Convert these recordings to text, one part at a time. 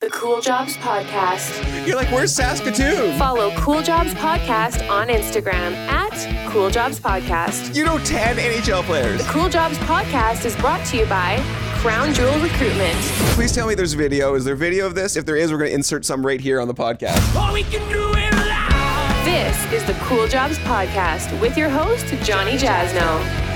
The Cool Jobs Podcast. You're like, where's Saskatoon? Follow Cool Jobs Podcast on Instagram at Cool Jobs Podcast. You know 10 NHL players. The Cool Jobs Podcast is brought to you by Crown Jewel Recruitment. Please tell me there's video. Is there video of this? If there is, we're going to insert some right here on the podcast. Oh, we can do it live. This is the Cool Jobs Podcast with your host, Jonny Jasno.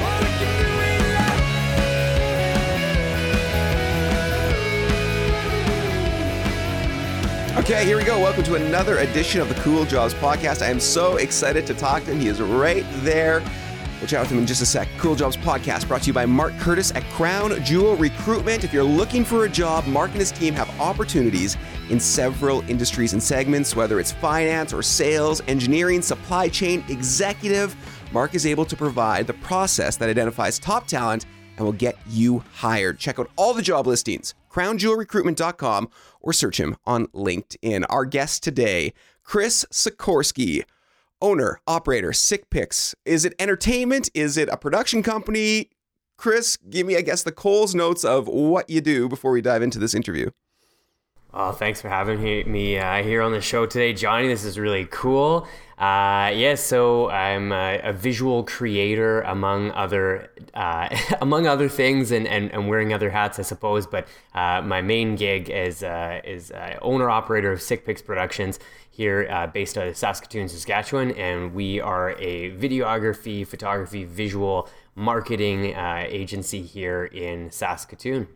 Okay, here we go. Welcome to another edition of the Cool Jobs Podcast. I am so excited to talk to him. He is right there. We'll chat with him in just a sec. Cool Jobs Podcast brought to you by Mark Curtis at Crown Jewel Recruitment. If you're looking for a job, Mark and his team have opportunities in several industries and segments, whether it's finance or sales, engineering, supply chain, executive. Mark is able to provide the process that identifies top talent and will get you hired. Check out all the job listings, crownjewelrecruitment.com, or search him on LinkedIn. Our guest today, Chris Sikorsky, owner, operator, SikPics. Is it entertainment? Is it a production company? Chris, give me, I guess, the Coles notes of what you do before we dive into this interview. Oh, thanks for having me uh, here on the show today, Jonny. This is really cool. Uh, yeah, so I'm a, a visual creator among other uh, among other things, and, and, and wearing other hats, I suppose. But uh, my main gig is uh, is uh, owner operator of SikPics Productions here, based out of Saskatoon, Saskatchewan, and we are a videography, photography, visual marketing agency here in Saskatoon.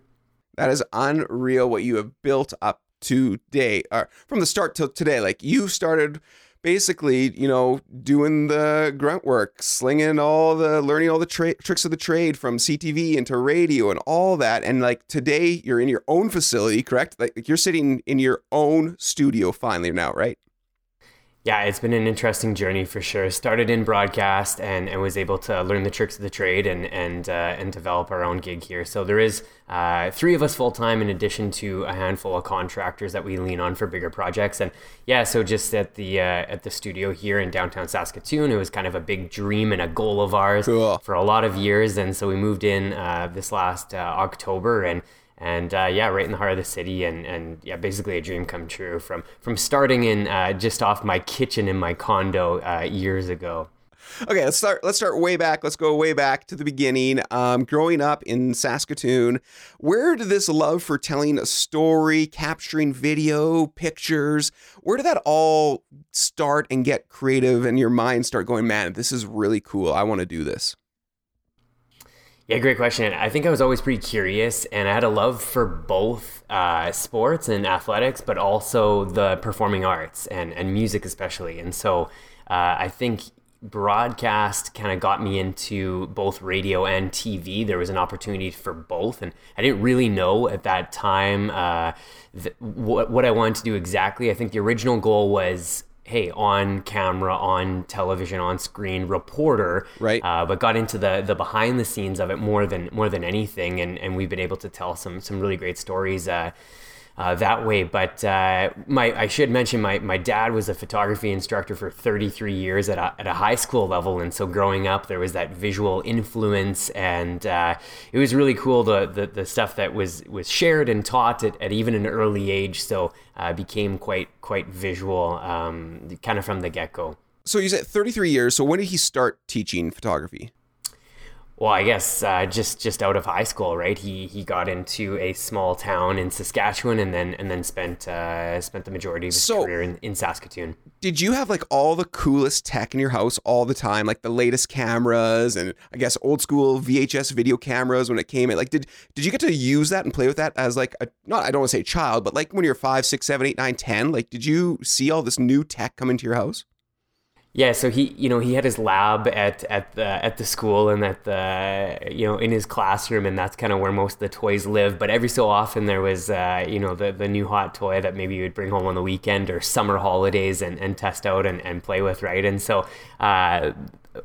That is unreal what you have built up today, uh, from the start till today. Like you started basically, you know, doing the grunt work, slinging all the, learning all the tra- tricks of the trade from CTV into radio and all that. And like today, you're in your own facility, correct? Like you're sitting in your own studio finally now, right? Yeah, it's been an interesting journey for sure. Started in broadcast and, and was able to learn the tricks of the trade and and uh, and develop our own gig here. So there is uh, three of us full time in addition to a handful of contractors that we lean on for bigger projects. And yeah, so just at the uh, at the studio here in downtown Saskatoon, it was kind of a big dream and a goal of ours Cool. for a lot of years. And so we moved in uh, this last uh, October and and uh, yeah, right in the heart of the city, and and yeah, basically a dream come true from from starting in uh, just off my kitchen in my condo uh, years ago. Okay, let's start. Let's start way back. Let's go way back to the beginning. Um, growing up in Saskatoon, where did this love for telling a story, capturing video, pictures, where did that all start and get creative, and your mind start going, man, this is really cool. I want to do this. Yeah, great question. I think I was always pretty curious, and I had a love for both uh, sports and athletics, but also the performing arts and, and music, especially. And so uh, I think broadcast kind of got me into both radio and TV. There was an opportunity for both, and I didn't really know at that time uh, th- what, what I wanted to do exactly. I think the original goal was hey, on camera, on television, on screen reporter, Right. Uh, but got into the the behind the scenes of it more than more than anything, and and we've been able to tell some some really great stories. Uh, uh, that way, but uh, my I should mention my, my dad was a photography instructor for 33 years at a, at a high school level, and so growing up there was that visual influence, and uh, it was really cool the, the the stuff that was was shared and taught at, at even an early age. So uh, became quite quite visual, um, kind of from the get go. So you said 33 years. So when did he start teaching photography? Well, I guess uh, just just out of high school, right? He he got into a small town in Saskatchewan, and then and then spent uh, spent the majority of his So- career in, in Saskatoon. Did you have like all the coolest tech in your house all the time, like the latest cameras and I guess old school VHS video cameras when it came in? Like, did did you get to use that and play with that as like a not I don't want to say child, but like when you're five, six, seven, eight, nine, ten? Like, did you see all this new tech come into your house? Yeah, so he, you know, he had his lab at at the at the school and at the, you know, in his classroom, and that's kind of where most of the toys live. But every so often there was, uh, you know, the the new hot toy that maybe you would bring home on the weekend or summer holidays and, and test out and, and play with, right? And so, uh,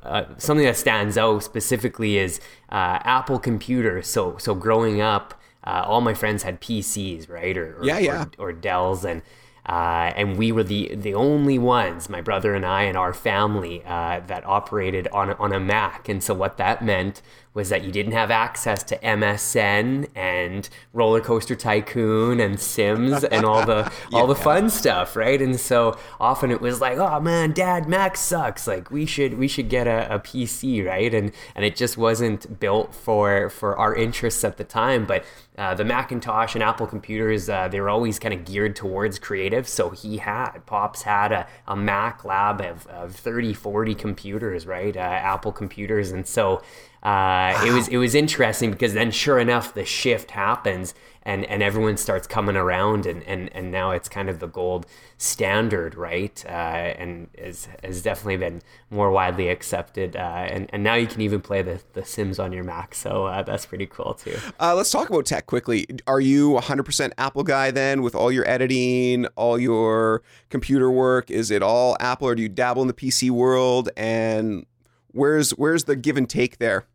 uh, something that stands out specifically is uh, Apple computers. So so growing up, uh, all my friends had PCs, right? Or, or Yeah, yeah. Or, or Dells and. Uh, and we were the the only ones, my brother and I and our family, uh, that operated on on a Mac. And so what that meant was that you didn't have access to MSN and Roller Coaster Tycoon and Sims and all the all the fun stuff, right? And so often it was like, oh man, Dad, Mac sucks. Like we should we should get a, a PC, right? And and it just wasn't built for for our interests at the time. But uh, the Macintosh and Apple computers, uh, they were always kind of geared towards creative. So he had, Pops had a, a Mac lab of, of 30, 40 computers, right? Uh, Apple computers. And so uh, it was it was interesting because then sure enough the shift happens and and everyone starts coming around and and, and now it's kind of the gold standard right uh, and is, has definitely been more widely accepted uh, and and now you can even play the, the Sims on your Mac so uh, that's pretty cool too. Uh, let's talk about tech quickly. Are you a 100% Apple guy then with all your editing, all your computer work? Is it all Apple or do you dabble in the PC world? And where's where's the give and take there?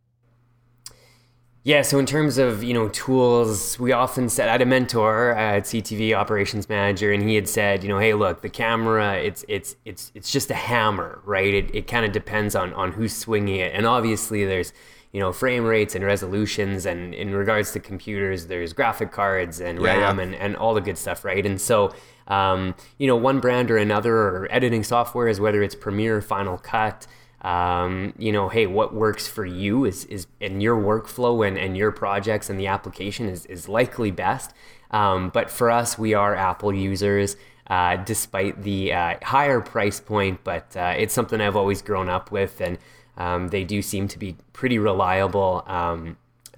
Yeah, so in terms of you know tools, we often said I had a mentor at CTV operations manager, and he had said, you know, hey, look, the camera, it's it's it's it's just a hammer, right? It it kind of depends on on who's swinging it, and obviously there's you know frame rates and resolutions, and in regards to computers, there's graphic cards and Yeah, RAM yeah. and and all the good stuff, right? And so. Um, you know, one brand or another, or editing software is whether it's Premiere, Final Cut, um, you know, hey, what works for you is is in your workflow and, and your projects and the application is, is likely best. Um, but for us, we are Apple users, uh, despite the uh, higher price point. But uh, it's something I've always grown up with, and um, they do seem to be pretty reliable.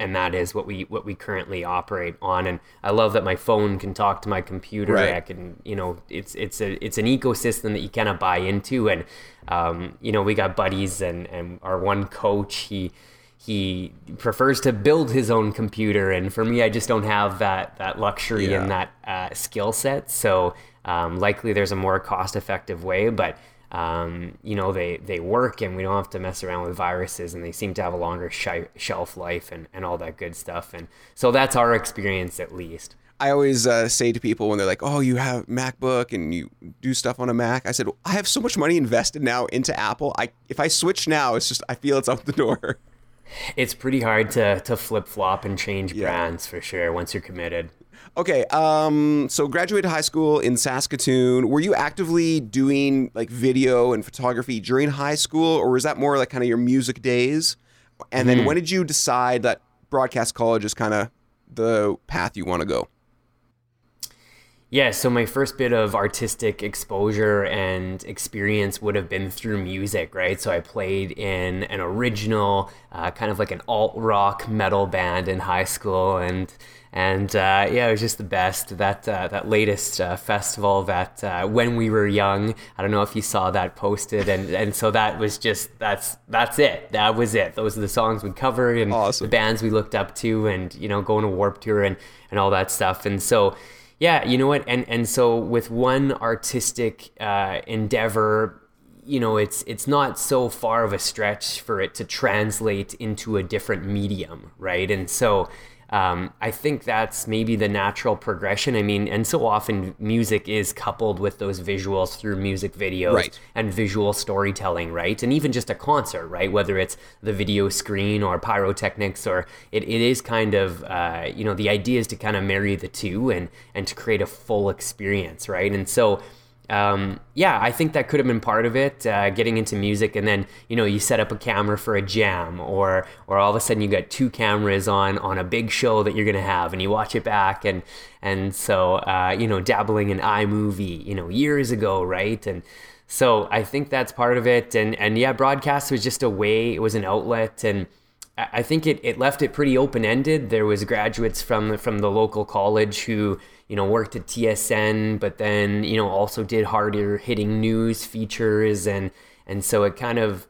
And that is what we what we currently operate on. And I love that my phone can talk to my computer. Right. I can, you know, it's it's a it's an ecosystem that you kind of buy into. And um, you know, we got buddies, and and our one coach, he he prefers to build his own computer, and for me, I just don't have that that luxury Yeah. and that uh, skill set. So um, likely, there's a more cost effective way, but. Um, you know they they work and we don't have to mess around with viruses and they seem to have a longer shi shelf life and, and all that good stuff and so that's our experience at least I always uh, say to people when they're like, "Oh, you have MacBook and you do stuff on a Mac," I said, "I have so much money invested now into Apple. I if I switch now, it's just I feel it's out the door." it's pretty hard to to flip flop and change Yeah. brands for sure once you're committed Okay, um, so graduated high school in Saskatoon. Were you actively doing like video and photography during high school, or was that more like kind of your music days? And then when did you decide that broadcast college is kind of the path you want to go? Yeah, so my first bit of artistic exposure and experience would have been through music, right? So I played in an original, uh, kind of like an alt rock metal band in high school, and and uh, yeah, it was just the best. That uh, that latest uh, festival that uh, when we were young, I don't know if you saw that posted, and and so that was just that's that's it. That was it. Those are the songs we covered and Awesome. the bands we looked up to, and you know, going to Warped Tour and and all that stuff, and so. Yeah, you know what, and and so with one artistic uh, endeavor, you know, it's it's not so far of a stretch for it to translate into a different medium, right? And so um, I think that's maybe the natural progression. I mean, and so often music is coupled with those visuals through music videos Right. and visual storytelling, right? And even just a concert, right? Whether it's the video screen or pyrotechnics, or it, it is kind of, uh, you know, the idea is to kind of marry the two and and to create a full experience, right? And so. Um, yeah, I think that could have been part of it, uh, getting into music, and then you know you set up a camera for a jam, or or all of a sudden you got two cameras on on a big show that you're gonna have, and you watch it back, and and so uh, you know dabbling in iMovie, you know years ago, right, and so I think that's part of it, and and yeah, broadcast was just a way, it was an outlet, and I think it, it left it pretty open ended. There was graduates from from the local college who you know worked at TSN, but then you know also did harder hitting news features, and and so it kind of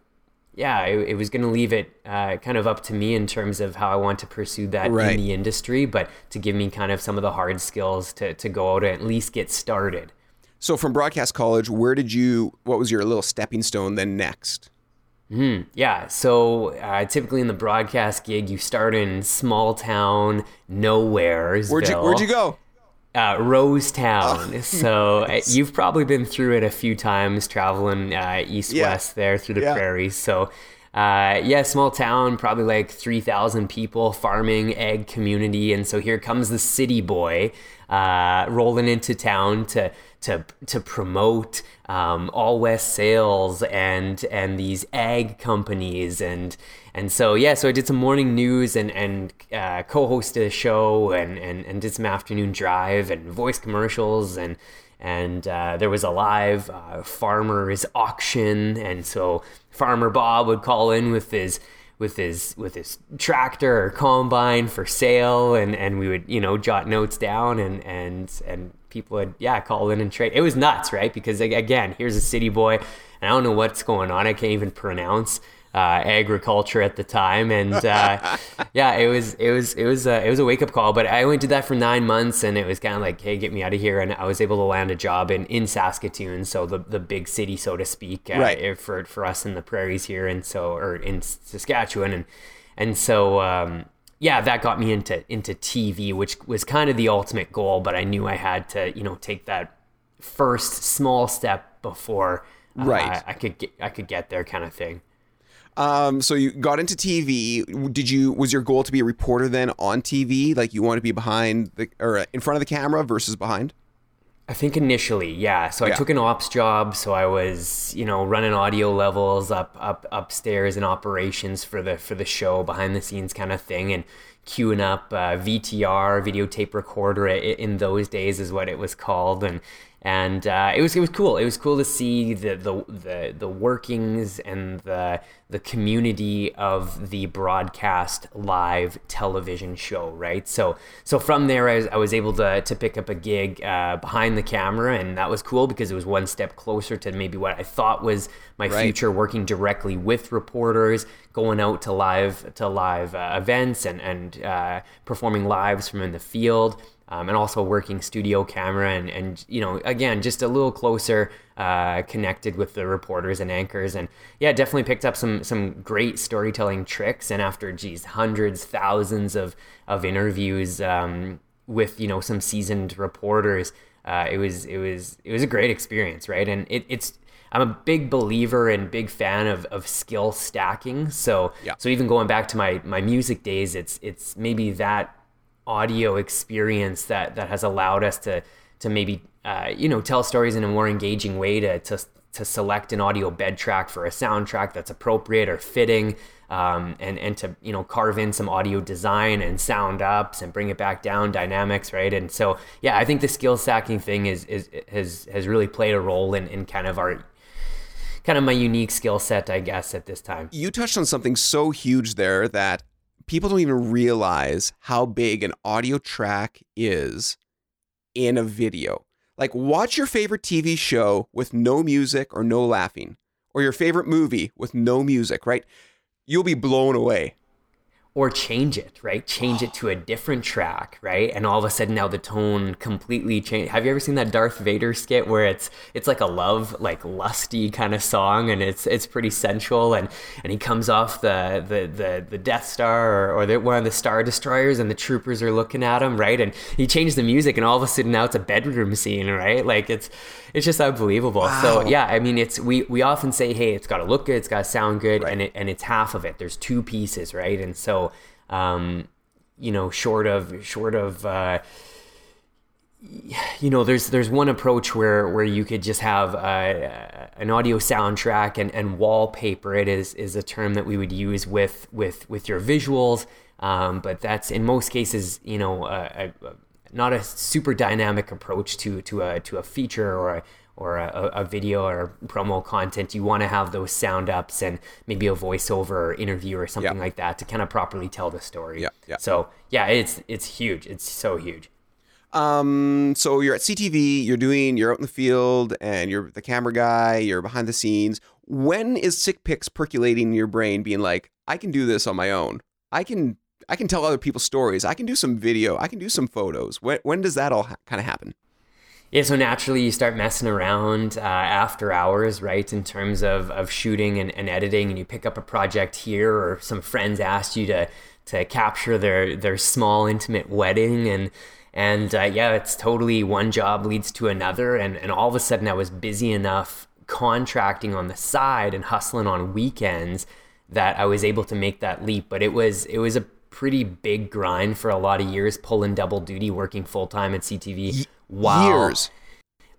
yeah, it, it was going to leave it uh, kind of up to me in terms of how I want to pursue that Right. in the industry, but to give me kind of some of the hard skills to to go out and at least get started. So from broadcast college, where did you? What was your little stepping stone then next? Yeah, so uh, typically in the broadcast gig, you start in small town nowhere. Where'd you Where'd you go? Uh, Rosetown. so uh, you've probably been through it a few times traveling uh, east Yeah. west there through the Yeah. prairies. So uh, yeah, small town, probably like 3,000 people, farming, ag community. And so here comes the city boy uh, rolling into town to, to, to promote um, All West Sales and, and these ag companies. And, and so, yeah, so I did some morning news and, and uh, co hosted a show and, and, and did some afternoon drive and voice commercials and, and uh, there was a live uh, farmers auction. And so farmer bob would call in with his with his with his tractor or combine for sale. And and we would you know jot notes down and and and people would yeah call in and trade. It was nuts right? Because again here's a city boy and i don't know what's going on. I can't even pronounce uh, agriculture at the time, and uh, yeah, it was it was it was a, it was a wake up call. But I only did that for nine months, and it was kind of like, hey, get me out of here. And I was able to land a job in, in Saskatoon, so the the big city, so to speak, uh, Right. for for us in the prairies here, and so or in Saskatchewan, and and so. Um, yeah, that got me into into TV, which was kind of the ultimate goal. But I knew I had to, you know, take that first small step before uh, Right. I could get I could get there, kind of thing. Um, so you got into TV. Did you? Was your goal to be a reporter then on TV? Like you want to be behind the or uh, in front of the camera versus behind? I think initially, yeah. So I took an ops job, so I was, you know, running audio levels up up upstairs in operations for the for the show, behind the scenes kind of thing, and queuing up uh, VTR, videotape recorder. In those days, is what it was called, and and uh, it was it was cool. It was cool to see the the the, the workings and the the community of the broadcast live television show, right? So so from there, I was, I was able to to pick up a gig uh, behind the camera, and that was cool because it was one step closer to maybe what I thought was my Right. future, working directly with reporters, going out to live to live uh, events and and uh, performing lives from in the field um, and also working studio camera and, and you know again just a little closer uh, connected with the reporters and anchors. And yeah definitely picked up some some great storytelling tricks. And after geez hundreds thousands of of interviews um, with you know some seasoned reporters uh, it was it was it was a great experience right? And it, it's I'm a big believer and big fan of, of skill stacking. So Yeah. so even going back to my my music days it's it's maybe that audio experience that that has allowed us to to maybe uh, you know tell stories in a more engaging way to to to select an audio bed track for a soundtrack that's appropriate or fitting um, and and to you know carve in some audio design and sound ups and bring it back down dynamics right? And so yeah I think the skill stacking thing is is has has really played a role in in kind of our kind of my unique skill set I guess at this time. You touched on something so huge there that people don't even realize how big an audio track is in a video. Like, watch your favorite TV show with no music or no laughing, or your favorite movie with no music, right? You'll be blown away. Or change it, right? Change it to a different track, right? And all of a sudden now the tone completely changed. Have you ever seen that Darth Vader skit where it's it's like a love, like lusty kind of song and it's it's pretty sensual and and he comes off the the the, the Death Star or, or the, one of the Star Destroyers and the troopers are looking at him, right? And he changed the music and all of a sudden now it's a bedroom scene, right? Like it's it's just unbelievable. So yeah, I mean it's we we often say, hey, it's gotta look good, it's gotta sound good, Right. and it and it's half of it. There's two pieces, right? And so um, you know, short of short of uh, you know, there's there's one approach where where you could just have uh, an audio soundtrack and, and wallpaper. It is is a term that we would use with with with your visuals, um, but that's in most cases, you know, a, a, not a super dynamic approach to to a to a feature or a or a, a video or promo content. You want to have those sound ups and maybe a voiceover or interview or something Yeah. like that to kind of properly tell the story. Yeah, yeah. So yeah, it's it's huge. It's so huge. Um, so you're at CTV, you're doing, you're out in the field, and you're the camera guy, you're behind the scenes. When is SikPics percolating in your brain, being like, I can do this on my own. I can, I can tell other people's stories. I can do some video. I can do some photos. When, when does that all ha- kind of happen? Yeah, so naturally you start messing around uh, after hours, right? In terms of, of shooting and, and editing, and you pick up a project here, or some friends asked you to to capture their their small intimate wedding, and and uh, yeah, it's totally one job leads to another, and and all of a sudden I was busy enough contracting on the side and hustling on weekends that I was able to make that leap. But it was it was a pretty big grind for a lot of years, pulling double duty, working full time at CTV. Wow. Years.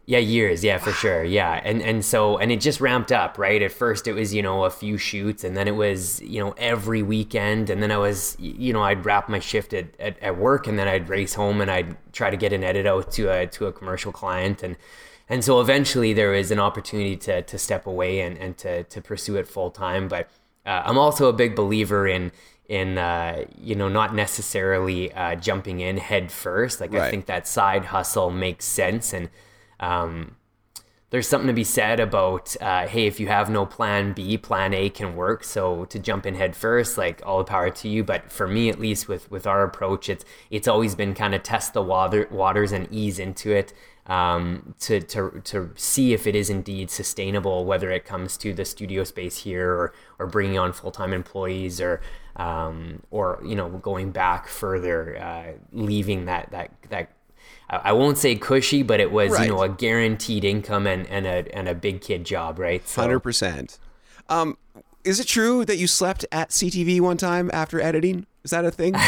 Yeah, years. Yeah, for sure. Yeah, and and so and it just ramped up, right? At first, it was you know a few shoots, and then it was you know every weekend, and then I was you know I'd wrap my shift at, at, at work, and then I'd race home, and I'd try to get an edit out to a to a commercial client, and and so eventually there was an opportunity to to step away and and to to pursue it full time. But uh, I'm also a big believer in in uh, you know not necessarily uh, jumping in head first. Like I think that side hustle makes sense. And um, there's something to be said about uh, hey if you have no plan b plan a can work. So to jump in head first like all the power to you. But for me at least with with our approach it's it's always been kind of test the water waters and ease into it um, to, to to see if it is indeed sustainable whether it comes to the studio space here or or bringing on full-time employees or um, or you know going back further uh, leaving that that that I won't say cushy, but it was Right. you know a guaranteed income and, and a and a big kid job, right? So, Hundred percent. Um, is it true that you slept at CTV one time after editing? Is that a thing?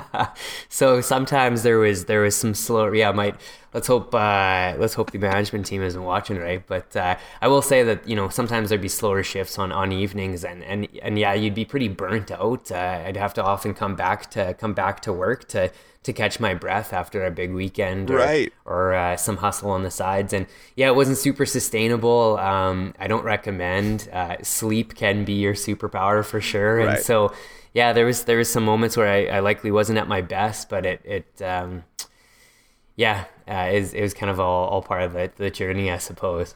so sometimes there was there was some slow. Yeah, I might let's hope uh, let's hope the management team isn't watching, right? But uh, I will say that you know sometimes there'd be slower shifts on, on evenings, and, and and yeah, you'd be pretty burnt out. Uh, I'd have to often come back to come back to work to to catch my breath after a big weekend, or, Right. or uh, some hustle on the sides. And yeah, it wasn't super sustainable. Um, I don't recommend. Uh, sleep can be your superpower for sure. And so, yeah, there was there was some moments where I, I likely wasn't at my best, but it it um, yeah, uh, it, was, it was kind of all, all part of the, the journey, I suppose.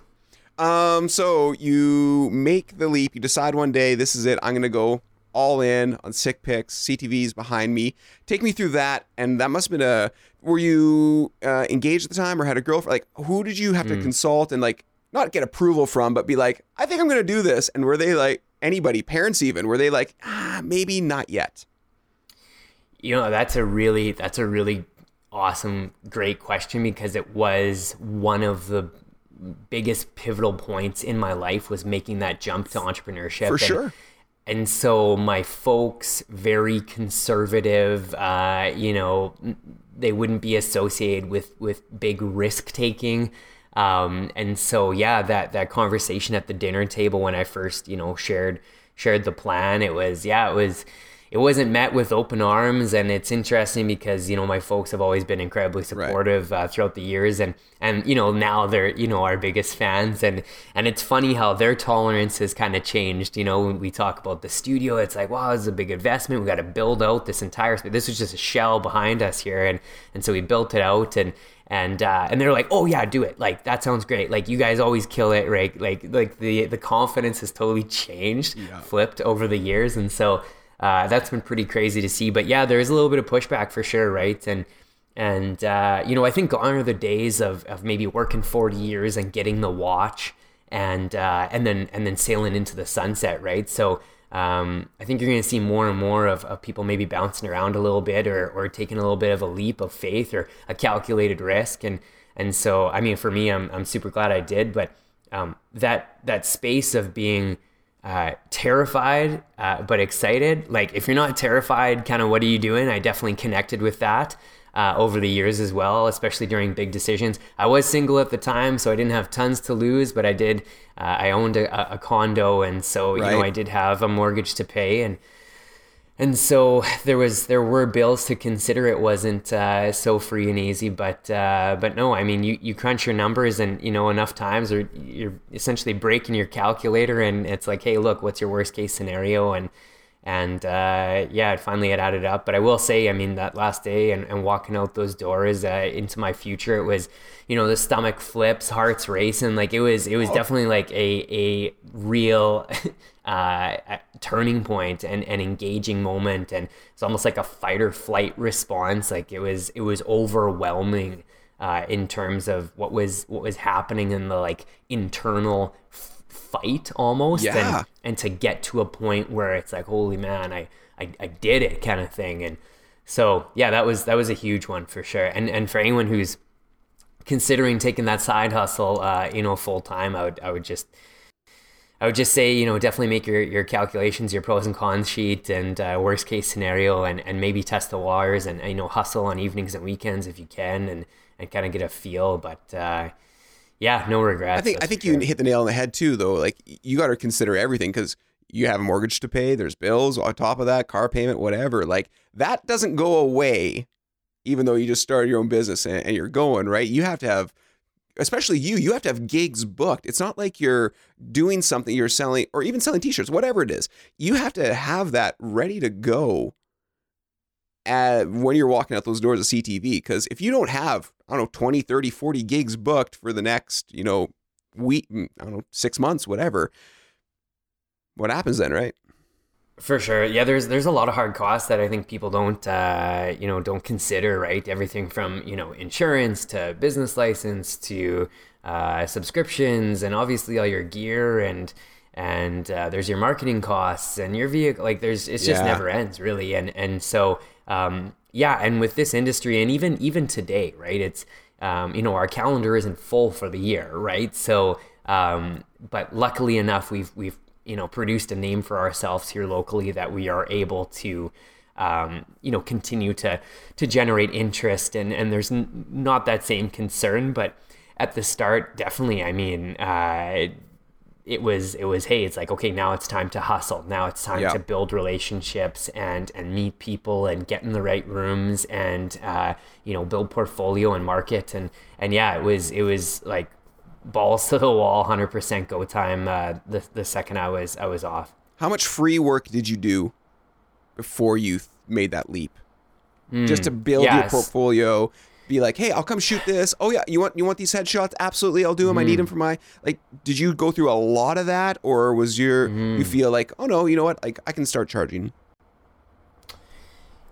Um, so you make the leap. You decide one day, this is it. I'm gonna go all in on SikPics. CTV's behind me. Take me through that. And that must have been a. Were you uh, engaged at the time, or had a girlfriend? Like, who did you have to consult and like not get approval from, but be like, I think I'm gonna do this. And were they like anybody, parents even? Were they like, ah, maybe not yet? You know, that's a really that's a really awesome, great question because it was one of the biggest pivotal points in my life was making that jump to entrepreneurship. For And- sure. And so my folks, very conservative, uh, you know, they wouldn't be associated with with big risk taking. Um, and so yeah, that that conversation at the dinner table when I first, you know, shared shared the plan, it was yeah, it was it wasn't met with open arms and it's interesting because you know my folks have always been incredibly supportive uh, throughout the years and and you know now they're you know our biggest fans and and it's funny how their tolerance has kind of changed you know when we talk about the studio it's like wow this is a big investment we got to build out this entire space this was just a shell behind us here and and so we built it out and and uh, and they're like, oh yeah, do it. Like that sounds great. Like you guys always kill it, right? Like like the the confidence has totally changed, flipped over the years, and so uh, that's been pretty crazy to see. But yeah, there is a little bit of pushback for sure, right? And and uh, you know, I think gone are the days of of maybe working forty years and getting the watch, and uh, and then and then sailing into the sunset, right? So. Um, I think you're going to see more and more of, of people maybe bouncing around a little bit or, or taking a little bit of a leap of faith or a calculated risk. And, and so, I mean, for me, I'm, I'm super glad I did, but um, that, that space of being uh, terrified, uh, but excited, like if you're not terrified, kind of what are you doing? I definitely connected with that. Uh, over the years as well, especially during big decisions. I was single at the time, so I didn't have tons to lose, but I did. Uh, I owned a, a condo, and so you know I did have a mortgage to pay, and and so there was there were bills to consider. It wasn't uh, so free and easy, but uh, but no, I mean you, you crunch your numbers and you know enough times, or you're essentially breaking your calculator, and it's like, hey, look, what's your worst case scenario, and and uh, yeah, it finally had added up. But I will say, I mean, that last day and, and walking out those doors uh, into my future, it was, you know, the stomach flips, hearts racing. Like it was, it was definitely like a a real uh, a turning point and an engaging moment, and it's almost like a fight or flight response. Like it was, it was overwhelming. Uh, in terms of what was what was happening in the like internal f- fight almost Yeah. and and to get to a point where it's like holy man I, I i did it kind of thing and so yeah that was that was a huge one for sure and and for anyone who's considering taking that side hustle uh you know full time i would i would just I would just say, you know, definitely make your, your calculations, your pros and cons sheet, and uh, worst case scenario, and, and maybe test the waters, and you know, hustle on evenings and weekends if you can, and, and kind of get a feel. But uh, yeah, no regrets. I think I think for you hit the nail on the head too, though. Like you got to consider everything because you have a mortgage to pay. There's bills on top of that, car payment, whatever. Like that doesn't go away, even though you just started your own business and, and you're going right. You have to have, especially you. You have to have gigs booked. It's not like you're doing something you're selling or even selling T-shirts, whatever it is. You have to have that ready to go. At, when you're walking out those doors of CTV because if you don't have I don't know 20 30 40 gigs booked for the next you know week mm, I don't know 6 months whatever what happens then right For sure, yeah. There's there's a lot of hard costs that I think people don't uh, you know don't consider, right? Everything from you know insurance to business license to uh, subscriptions, and obviously all your gear and and uh, there's your marketing costs and your vehicle. Like there's it's just Yeah. never ends really, and and so um, yeah. And with this industry, and even even today, right? It's um, you know our calendar isn't full for the year, right? So um, but luckily enough, we've we've you know produced a name for ourselves here locally that we are able to um, you know continue to to generate interest. And and there's n- not that same concern but at the start definitely i mean uh, it was it was hey it's like okay now it's time to hustle. Now it's time Yeah. to build relationships and and meet people and get in the right rooms and uh, you know build portfolio and market. And and yeah it was it was like balls to the wall 100% go time uh, the, the second i was i was off. How much free work did you do before you th- made that leap? Hmm. Just to build your portfolio be like hey i'll come shoot this. Oh yeah you want you want these headshots? Absolutely i'll do them i need hmm. them for my like did you go through a lot of that or was your you hmm. feel like oh no you know what? Like i can start charging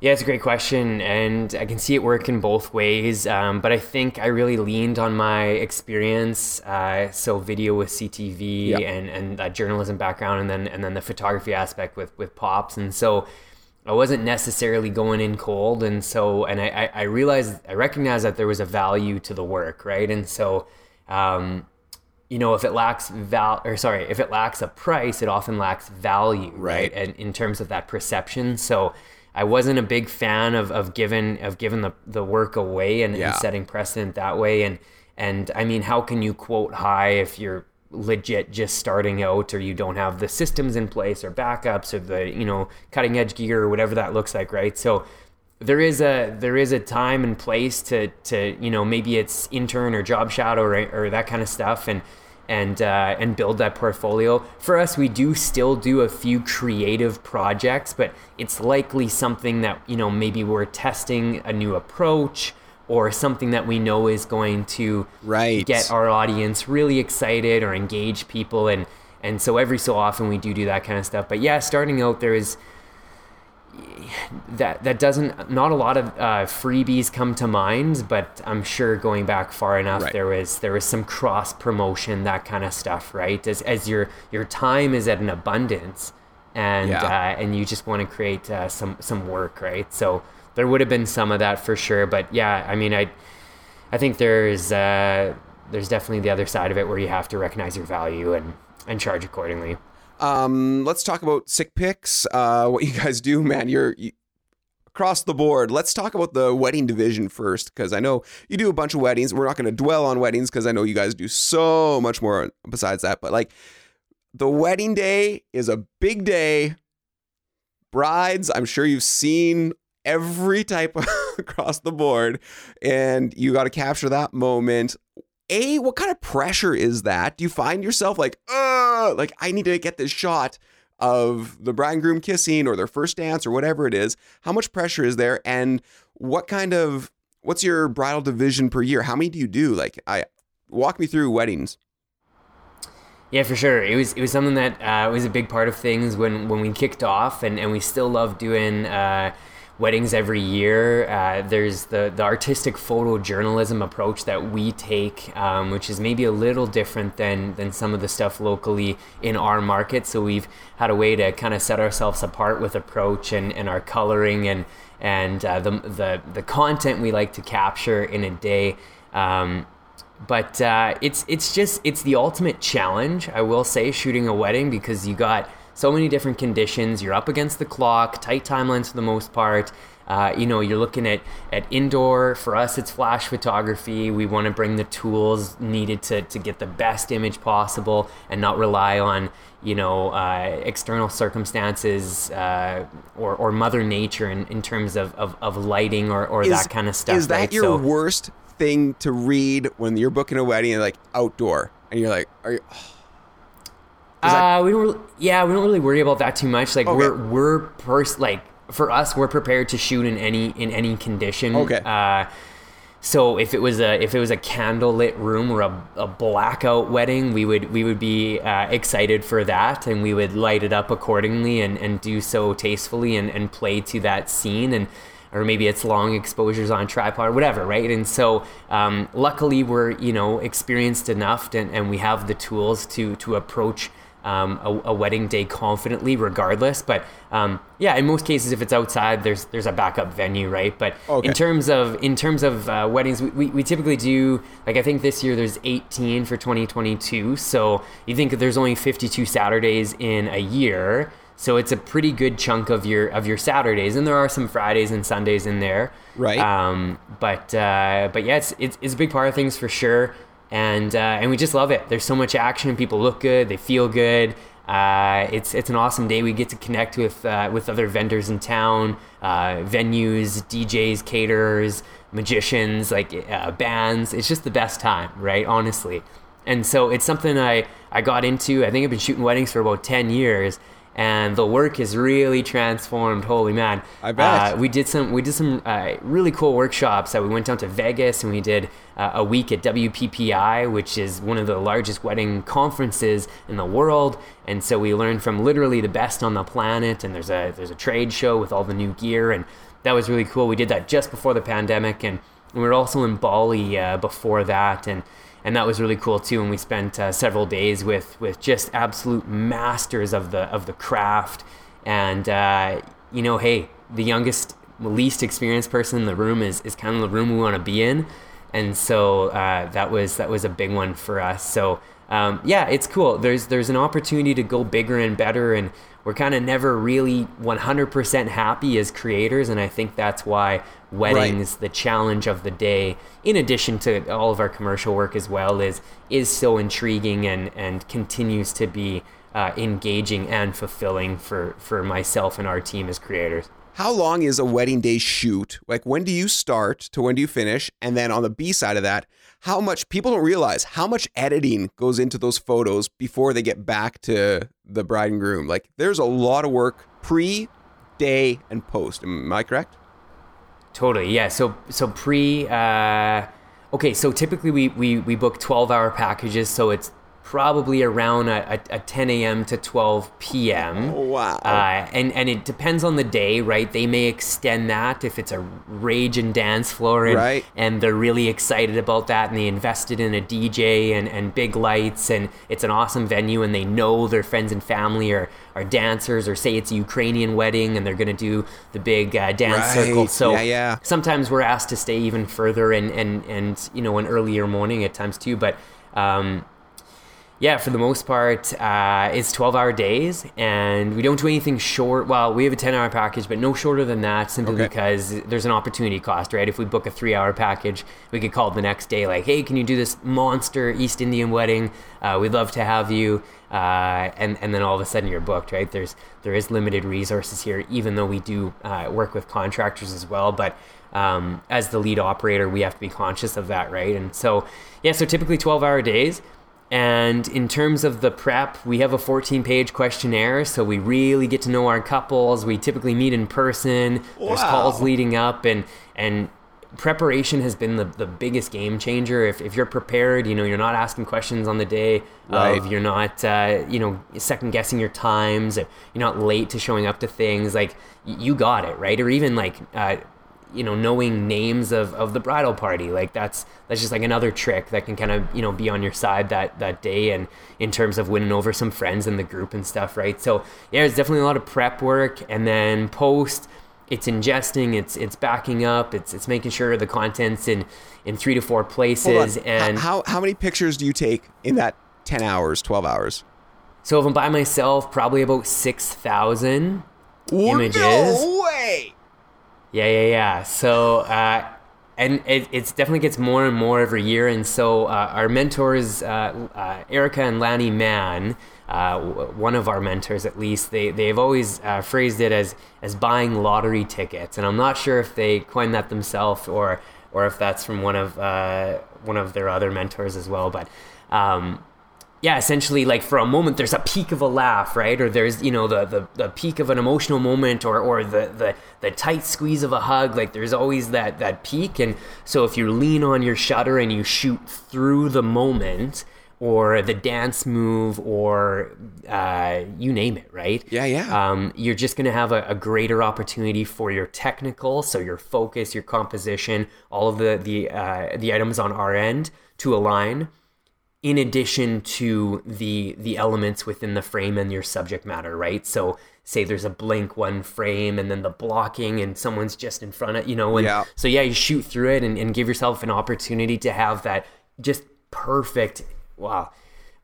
Yeah, it's a great question, and I can see it work in both ways. Um, but I think I really leaned on my experience, uh, so video with CTV Yeah. and and that journalism background, and then and then the photography aspect with with pops, and so I wasn't necessarily going in cold, and so and I I, I realized I recognized that there was a value to the work, right, and so. Um, you know, if it lacks val or sorry, if it lacks a price, it often lacks value, Right. right? And in terms of that perception. So I wasn't a big fan of, of giving of giving the, the work away and, Yeah. and setting precedent that way. And and I mean, how can you quote high if you're legit just starting out or you don't have the systems in place or backups or the you know cutting edge gear or whatever that looks like, right? So there is a there is a time and place to to you know maybe it's intern or job shadow or, or that kind of stuff and and uh, and build that portfolio. For us, we do still do a few creative projects, but it's likely something that you know maybe we're testing a new approach or something that we know is going to Right. get our audience really excited or engage people and and so every so often we do do that kind of stuff. But yeah, starting out there is that that doesn't not a lot of uh, freebies come to mind, but I'm sure going back far enough, Right. there was there was some cross promotion, that kind of stuff, right? As as your your time is at an abundance, and Yeah. uh, and you just want to create uh, some some work, right? So there would have been some of that for sure, but yeah, I mean, I I think there's uh, there's definitely the other side of it where you have to recognize your value and and charge accordingly. Um, let's talk about SikPics. Uh, what you guys do, man. You're you, across the board. Let's talk about the wedding division first, because I know you do a bunch of weddings. We're not going to dwell on weddings because I know you guys do so much more besides that. But like, the wedding day is a big day. Brides, I'm sure you've seen every type across the board, and you got to capture that moment. A, what kind of pressure is that? Do you find yourself like, uh, like I need to get this shot of the bride and groom kissing or their first dance or whatever it is? How much pressure is there? And what kind of what's your bridal division per year? How many do you do? Like I walk me through weddings. Yeah, for sure. It was it was something that uh, was a big part of things when, when we kicked off, and, and we still love doing uh, weddings every year. Uh, there's the the artistic photojournalism approach that we take, um, which is maybe a little different than than some of the stuff locally in our market. So we've had a way to kind of set ourselves apart with approach and, and our coloring and and uh, the the the content we like to capture in a day. Um, but uh, it's it's just it's the ultimate challenge. I will say shooting a wedding because you got so many different conditions. You're up against the clock, tight timelines for the most part. Uh, you know, you're looking at, at indoor. For us, it's flash photography. We want to bring the tools needed to, to get the best image possible and not rely on, you know, uh, external circumstances uh, or, or Mother Nature in, in terms of, of, of lighting or, or that kind of stuff. Is that right? your So- worst thing to read when you're booking a wedding and like outdoor and you're like, are you? Is that- Uh, we don't. Really, yeah, we don't really worry about that too much. Like Okay. we're we're pers- like for us, we're prepared to shoot in any in any condition. Okay. Uh, so if it was a if it was a candlelit room or a, a blackout wedding, we would we would be uh, excited for that, and we would light it up accordingly and, and do so tastefully and, and play to that scene and or maybe it's long exposures on tripod or whatever, right? And so um, luckily we're you know experienced enough and, and we have the tools to to approach um, a, a wedding day confidently, regardless. But um, yeah, in most cases, if it's outside, there's there's a backup venue, right? But Okay. in terms of in terms of uh, weddings, we, we, we typically do like I think this year there's 18 for 2022. So you think that there's only 52 Saturdays in a year. So it's a pretty good chunk of your of your Saturdays, and there are some Fridays and Sundays in there, Right. Um, but uh, but yeah, it's, it's it's a big part of things for sure, and uh, and we just love it. There's so much action. People look good. They feel good. Uh, it's it's an awesome day. We get to connect with uh, with other vendors in town, uh, venues, DJs, caterers, magicians, like uh, bands. It's just the best time, right? Honestly, and so it's something I I got into. I think I've been shooting weddings for about ten years. And the work has really transformed. Holy man! I bet. Uh, we did some we did some uh, really cool workshops. That we went down to Vegas and we did uh, a week at WPPI, which is one of the largest wedding conferences in the world. And so we learned from literally the best on the planet. And there's a there's a trade show with all the new gear, and that was really cool. We did that just before the pandemic, and we were also in Bali uh, before that, and and that was really cool too. And we spent uh, several days with with just absolute masters of the of the craft. And uh, you know, hey, the youngest, least experienced person in the room is is kind of the room we want to be in. And so uh, that was that was a big one for us. So um, yeah, it's cool. There's there's an opportunity to go bigger and better, and we're kind of never really 100% happy as creators. And I think that's why weddings, the challenge of the day, in addition to all of our commercial work as well, is is so intriguing and and continues to be uh, engaging and fulfilling for for myself and our team as creators. How long is a wedding day shoot? Like when do you start to when do you finish? And then on the B side of that, how much people don't realize how much editing goes into those photos before they get back to the bride and groom. Like there's a lot of work pre, day, and post. Am I correct? Totally, yeah. So so pre, uh, okay. So typically we we we book twelve hour packages, so it's probably around a, a, a 10 a.m. to 12 p.m. Wow. Uh, and and it depends on the day, right? They may extend that if it's a rage and dance floor, and, Right. and they're really excited about that, and they invested in a DJ and, and big lights, and it's an awesome venue, and they know their friends and family are, are dancers, or say it's a Ukrainian wedding, and they're gonna do the big uh, dance circle. So Yeah, yeah. sometimes we're asked to stay even further and and and you know an earlier morning at times too but um yeah for the most part uh, it's 12 hour days and we don't do anything short well we have a 10 hour package but no shorter than that simply Okay. because there's an opportunity cost right? If we book a three hour package we could call the next day like hey can you do this monster east indian wedding? Uh, we'd love to have you uh, and and then all of a sudden you're booked right? There's there is limited resources here even though we do uh, work with contractors as well but um, as the lead operator we have to be conscious of that right? And so yeah so typically 12 hour days and in terms of the prep, we have a 14 page questionnaire. So we really get to know our couples. We typically meet in person. There's calls leading up and, and preparation has been the, the biggest game changer. If, if you're prepared, you know, you're not asking questions on the day Right. of, you're not, uh, you know, second guessing your times. You're not late to showing up to things like you got it. Right. Or even like, uh, you know knowing names of, of the bridal party like that's that's just like another trick that can kind of you know be on your side that that day and in terms of winning over some friends in the group and stuff right so yeah it's definitely a lot of prep work and then post it's ingesting, it's it's backing up, it's it's making sure the content's in in three to four places, and how how many pictures do you take in that 10 hours, 12 hours? so if I'm by myself, probably about six thousand images. No way. Yeah, yeah, yeah. So, uh, and it it's definitely gets more and more every year. And so, uh, our mentors, uh, uh, Erika and Lanny Mann, uh, one of our mentors at least, they they've always uh, phrased it as as buying lottery tickets. And I'm not sure if they coined that themselves or or if that's from one of one of their other mentors as well. But um, yeah, essentially, like for a moment, there's a peak of a laugh, right? Or there's, you know, the the, the peak of an emotional moment, or or the, the the tight squeeze of a hug. Like there's always that that peak, and so if you lean on your shutter and you shoot through the moment, or the dance move, or uh, you name it, right? Yeah, yeah. Um, you're just going to have a, a greater opportunity for your technical, so your focus, your composition, all of the the uh, the items on our end to align in addition to the the elements within the frame and your subject matter right so say there's a blank one frame and then the blocking and someone's just in front of you know and Yeah. so yeah you shoot through it and, and give yourself an opportunity to have that just perfect wow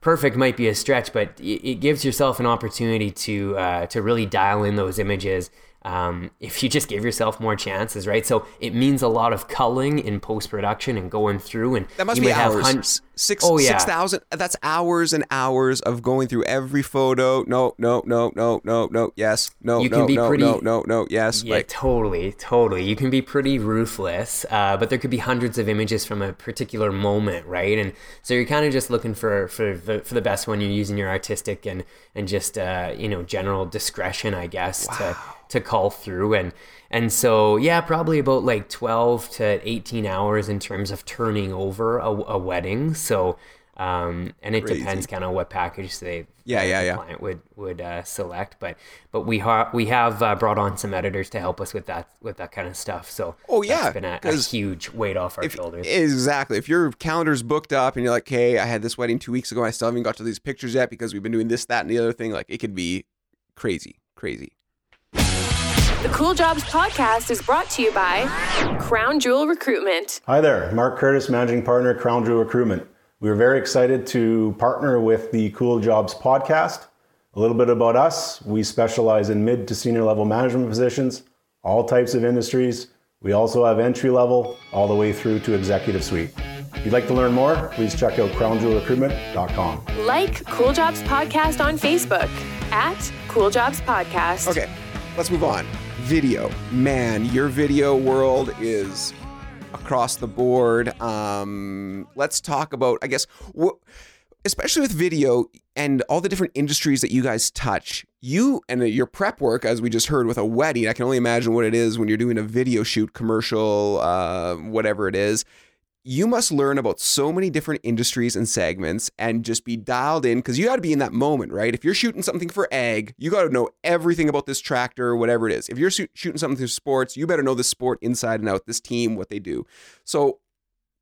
perfect might be a stretch but it, it gives yourself an opportunity to uh, to really dial in those images um, if you just give yourself more chances right so it means a lot of culling in post-production and going through and That must you be might have hours. hun- S- Six Oh, yeah. six thousand. That's hours and hours of going through every photo. No, no, no, no, no, no. Yes, no, You can no, be no, pretty- no, no, no. Yes, Yeah, like totally, totally. You can be pretty ruthless, uh, but there could be hundreds of images from a particular moment, right? And so you're kind of just looking for for the for the best one. You're using your artistic and and just uh, you know general discretion, I guess, to to call through and and so yeah, probably about like 12 to 18 hours in terms of turning over a, a wedding. So. Um, and it Crazy. depends kind of what package they Yeah, the yeah, yeah. client would would uh, select. But but we ha- we have uh, brought on some editors to help us with that with that kind of stuff. So Oh, yeah, been a, a huge weight off our if, shoulders. exactly. If your calendar's booked up and you're like, "Hey, I had this wedding two weeks ago. I still haven't got to these pictures yet because we've been doing this, that, and the other thing." Like, it could be crazy, crazy. The Cool Jobs podcast is brought to you by Crown Jewel Recruitment. Hi there, Mark Curtis, Managing Partner, Crown Jewel Recruitment. We are very excited to partner with the Cool Jobs podcast. A little bit about us we specialize in mid to senior level management positions, all types of industries. We also have entry level all the way through to executive suite. If you'd like to learn more, please check out crownjewelrecruitment.com. Like Cool Jobs Podcast on Facebook at Cool Jobs Podcast. Okay, let's move on. Video, man, your video world is across the board. Um, let's talk about, I guess, especially with video and all the different industries that you guys touch. You and your prep work, as we just heard with a wedding, I can only imagine what it is when you're doing a video shoot, commercial, uh, whatever it is. You must learn about so many different industries and segments and just be dialed in because you got to be in that moment, right? If you're shooting something for ag, you got to know everything about this tractor or whatever it is. If you're shoot- shooting something for sports, you better know the sport inside and out, this team, what they do. So,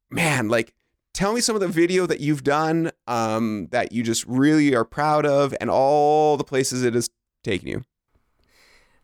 man, like, tell me some of the video that you've done um, that you just really are proud of and all the places it has taken you.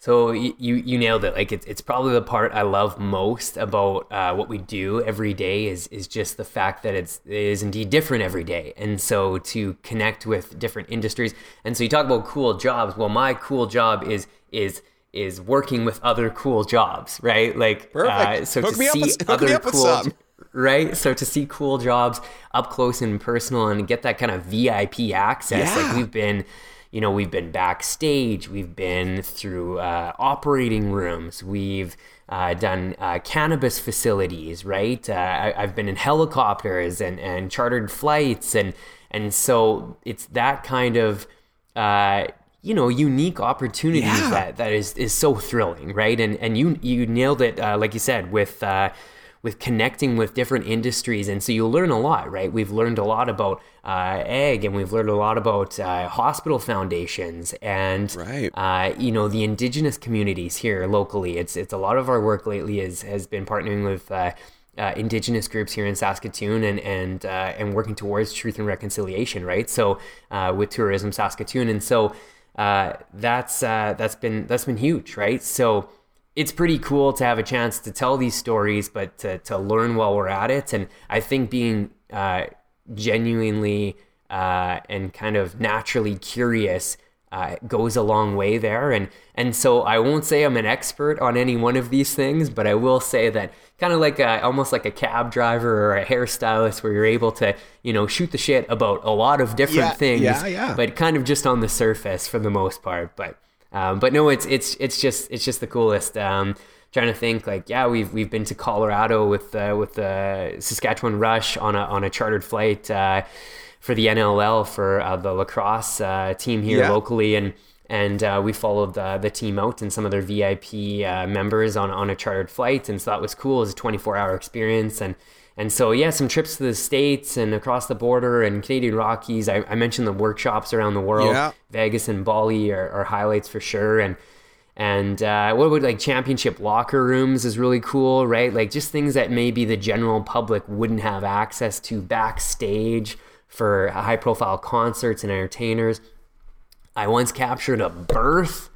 So you, you nailed it. Like it's it's probably the part I love most about uh, what we do every day is is just the fact that it's it is indeed different every day. And so to connect with different industries. And so you talk about cool jobs. Well, my cool job is is is working with other cool jobs, right? Like Perfect. Uh, so Hook to see with- other cool some. right? So to see cool jobs up close and personal and get that kind of VIP access, Yeah. like we've been, you know, we've been backstage, we've been through uh, operating rooms, we've uh, done uh, cannabis facilities, right? Uh, I, I've been in helicopters and, and chartered flights, and and so it's that kind of. Uh, you know, unique opportunities Yeah. that that is is so thrilling, right? And and you you nailed it, uh, like you said, with uh, with connecting with different industries, and so you learn a lot, right? We've learned a lot about uh, ag, and we've learned a lot about uh, hospital foundations, and Right. uh, you know the indigenous communities here locally. It's it's a lot of our work lately is has been partnering with. Uh, uh, indigenous groups here in Saskatoon and and uh, and working towards truth and reconciliation, right? So uh, with Tourism Saskatoon, and so uh, that's uh, that's been that's been huge, right? So it's pretty cool to have a chance to tell these stories, but to, to learn while we're at it. And I think being uh, genuinely uh, and kind of naturally curious uh, goes a long way there. And and so I won't say I'm an expert on any one of these things, but I will say that kind of like a, almost like a cab driver or a hairstylist, where you're able to you know shoot the shit about a lot of different Yeah, things, yeah, yeah. but kind of just on the surface for the most part. But um, but no, it's it's it's just it's just the coolest. Um, trying to think like yeah, we've we've been to Colorado with uh, with the Saskatchewan Rush on a on a chartered flight uh, for the NLL for uh, the lacrosse uh, team here Yeah. locally and. And uh, we followed the, the team out and some of their VIP uh, members on, on a chartered flight, and so that was cool. It was a 24 hour experience, and and so yeah, some trips to the states and across the border and Canadian Rockies. I, I mentioned the workshops around the world. Yeah. Vegas and Bali are, are highlights for sure. And and uh, what would like championship locker rooms is really cool, right? Like just things that maybe the general public wouldn't have access to backstage for high profile concerts and entertainers. I once captured a birth.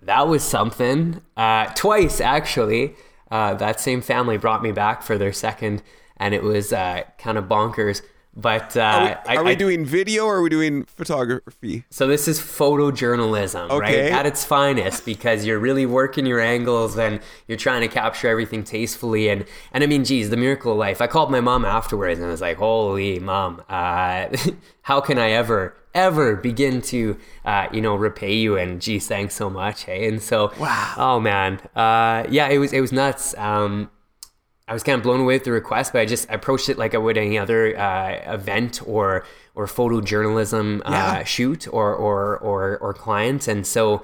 That was something. Uh, twice actually. Uh, that same family brought me back for their second, and it was uh, kind of bonkers. But uh, Are we, I- we I- doing video or are we doing photography? so this is photojournalism, Okay. right? At its finest, because you're really working your angles and you're trying to capture everything tastefully. And and I mean, geez, the miracle of life. I called my mom afterwards and I was like, "Holy mom, uh, how can I ever ever begin to uh, you know repay you?" And geez, thanks so much. Hey, and so Wow. Oh man, uh, yeah, it was it was nuts. Um, I was kind of blown away with the request, but I just approached it like I would any other uh, event or or photojournalism Yeah. uh, shoot or, or or or client, and so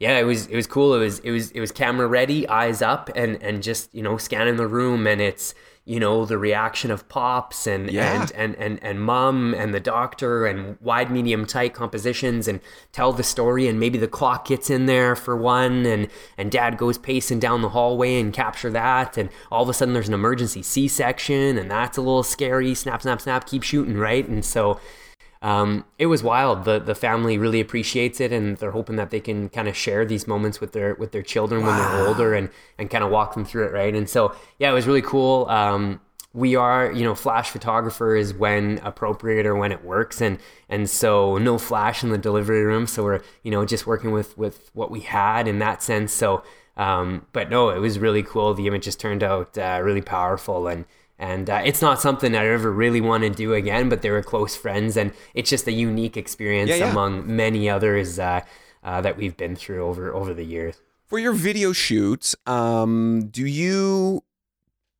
yeah, it was it was cool. It was it was it was camera ready, eyes up, and and just you know scanning the room, and it's you know the reaction of pops and Yeah. and and and and mom and the doctor and wide, medium, tight compositions, and tell the story, and maybe the clock gets in there for one, and and dad goes pacing down the hallway and capture that, and all of a sudden there's an emergency C-section, and that's a little scary. Snap, snap, snap, keep shooting, right? And so um, it was wild. The the family really appreciates it, and they're hoping that they can kind of share these moments with their with their children when they're older, and and kind of walk them through it, right? And so yeah, it was really cool. Um, we are, you know, flash photographers when appropriate or when it works, and and so no flash in the delivery room. So we're you know just working with with what we had in that sense. So. Um, but no, it was really cool. The images turned out uh, really powerful, and and uh, it's not something I ever really want to do again. But they were close friends, and it's just a unique experience Yeah, yeah. among many others uh, uh, that we've been through over over the years. For your video shoots, um, do you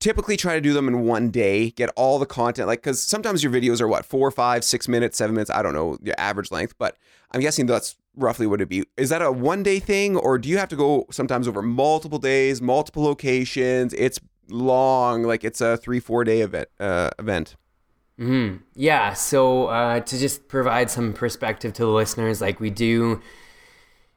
typically try to do them in one day, get all the content? Like, because sometimes your videos are what, four, five, six minutes, seven minutes? I don't know your average length, but I'm guessing that's roughly what it'd be. Is that a one day thing, or do you have to go sometimes over multiple days, multiple locations? It's long, like it's a three, four day event. Uh, event. hmm Yeah. So uh, to just provide some perspective to the listeners, like we do,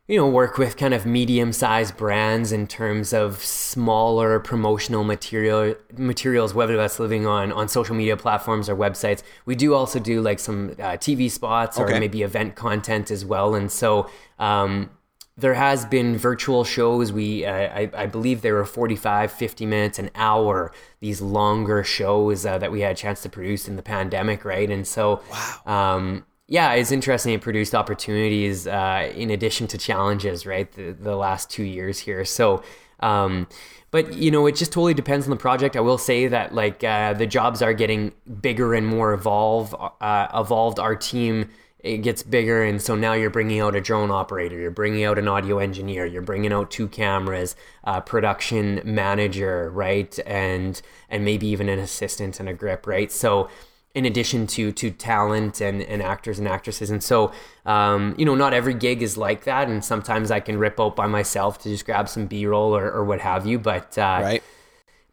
you know, work with kind of medium-sized brands in terms of smaller promotional material materials, whether that's living on on social media platforms or websites. We do also do like some uh, TV spots Okay. or maybe event content as well, and so. Um, there has been virtual shows. We uh, I, I believe they were 45 50 minutes an hour these longer shows uh, that we had a chance to produce in the pandemic right? And so um, yeah it's interesting. It produced opportunities uh, in addition to challenges right the, the last two years here. So um, but you know it just totally depends on the project. I will say that like uh, the jobs are getting bigger and more evolve uh, evolved. Our team it gets bigger and so now you're bringing out a drone operator you're bringing out an audio engineer you're bringing out two cameras a production manager right and and maybe even an assistant and a grip right so in addition to to talent and, and actors and actresses and so um, you know not every gig is like that and sometimes i can rip out by myself to just grab some b-roll or, or what have you but uh, Right.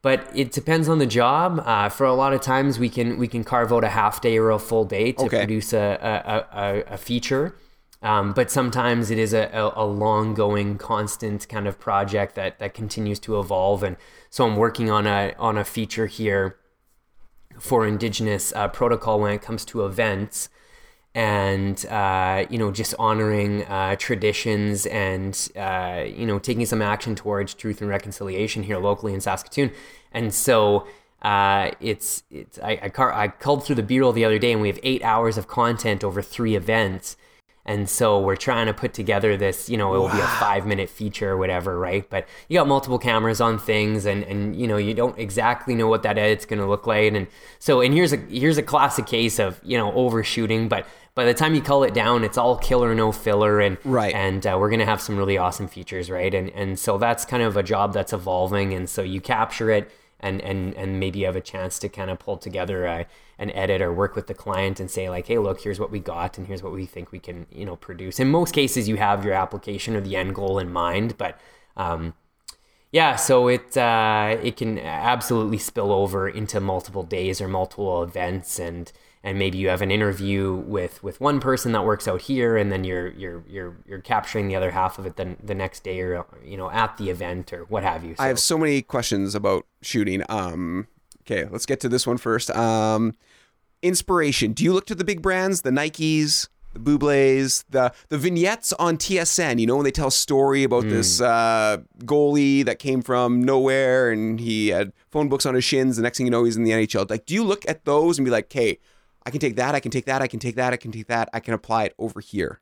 But it depends on the job. Uh, for a lot of times, we can we can carve out a half day or a full day to Okay. produce a a, a, a feature. Um, but sometimes it is a, a, a long going, constant kind of project that that continues to evolve. And so I'm working on a on a feature here for Indigenous uh, protocol when it comes to events. And uh, you know just honoring uh, traditions and uh, you know taking some action towards truth and reconciliation here locally in Saskatoon. And so uh, it's it's I I, car- I called through the B-roll the other day, and we have eight hours of content over three events. And so we're trying to put together this, you know, it will be a five minute feature or whatever, right? But you got multiple cameras on things and, and you know, you don't exactly know what that edit's gonna look like. And so and here's a here's a classic case of, you know, overshooting, but by the time you cull it down, it's all killer, no filler, and Right. And uh, we're gonna have some really awesome features, right? And and so that's kind of a job that's evolving, and so you capture it, and and and maybe you have a chance to kind of pull together a, an edit or work with the client and say like, hey, look, here's what we got, and here's what we think we can, you know, produce. In most cases, you have your application or the end goal in mind, but um, yeah, so it uh, it can absolutely spill over into multiple days or multiple events, and and maybe you have an interview with with one person that works out here, and then you're you're you're you're capturing the other half of it then the next day or you know at the event or what have you. I have So- so many questions about shooting. Um, okay, let's get to this one first. Um, inspiration. Do you look to the big brands, the Nikes, the Bublé's, the the vignettes on TSN? You know when they tell a story about this uh, goalie that came from nowhere and he had phone books on his shins. The next thing you know, he's in the NHL. Like, do you look at those and be like, "Okay, I can take that. I can take that. I can take that. I can take that. I can apply it over here."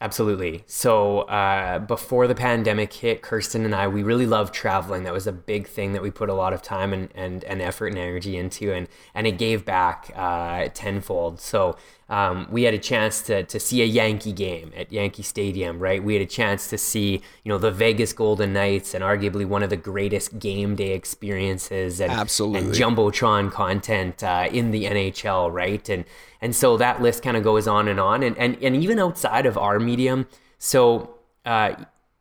Absolutely. So uh, before the pandemic hit, Kirsten and I, we really loved traveling. That was a big thing that we put a lot of time and, and, and effort and energy into, and, and it gave back uh, tenfold. So um, we had a chance to, to see a Yankee game at Yankee Stadium, right? We had a chance to see, you know, the Vegas Golden Knights and arguably one of the greatest game day experiences and, Absolutely. and jumbotron content uh, in the NHL, right? And and so that list kind of goes on and on, and and and even outside of our medium. So uh,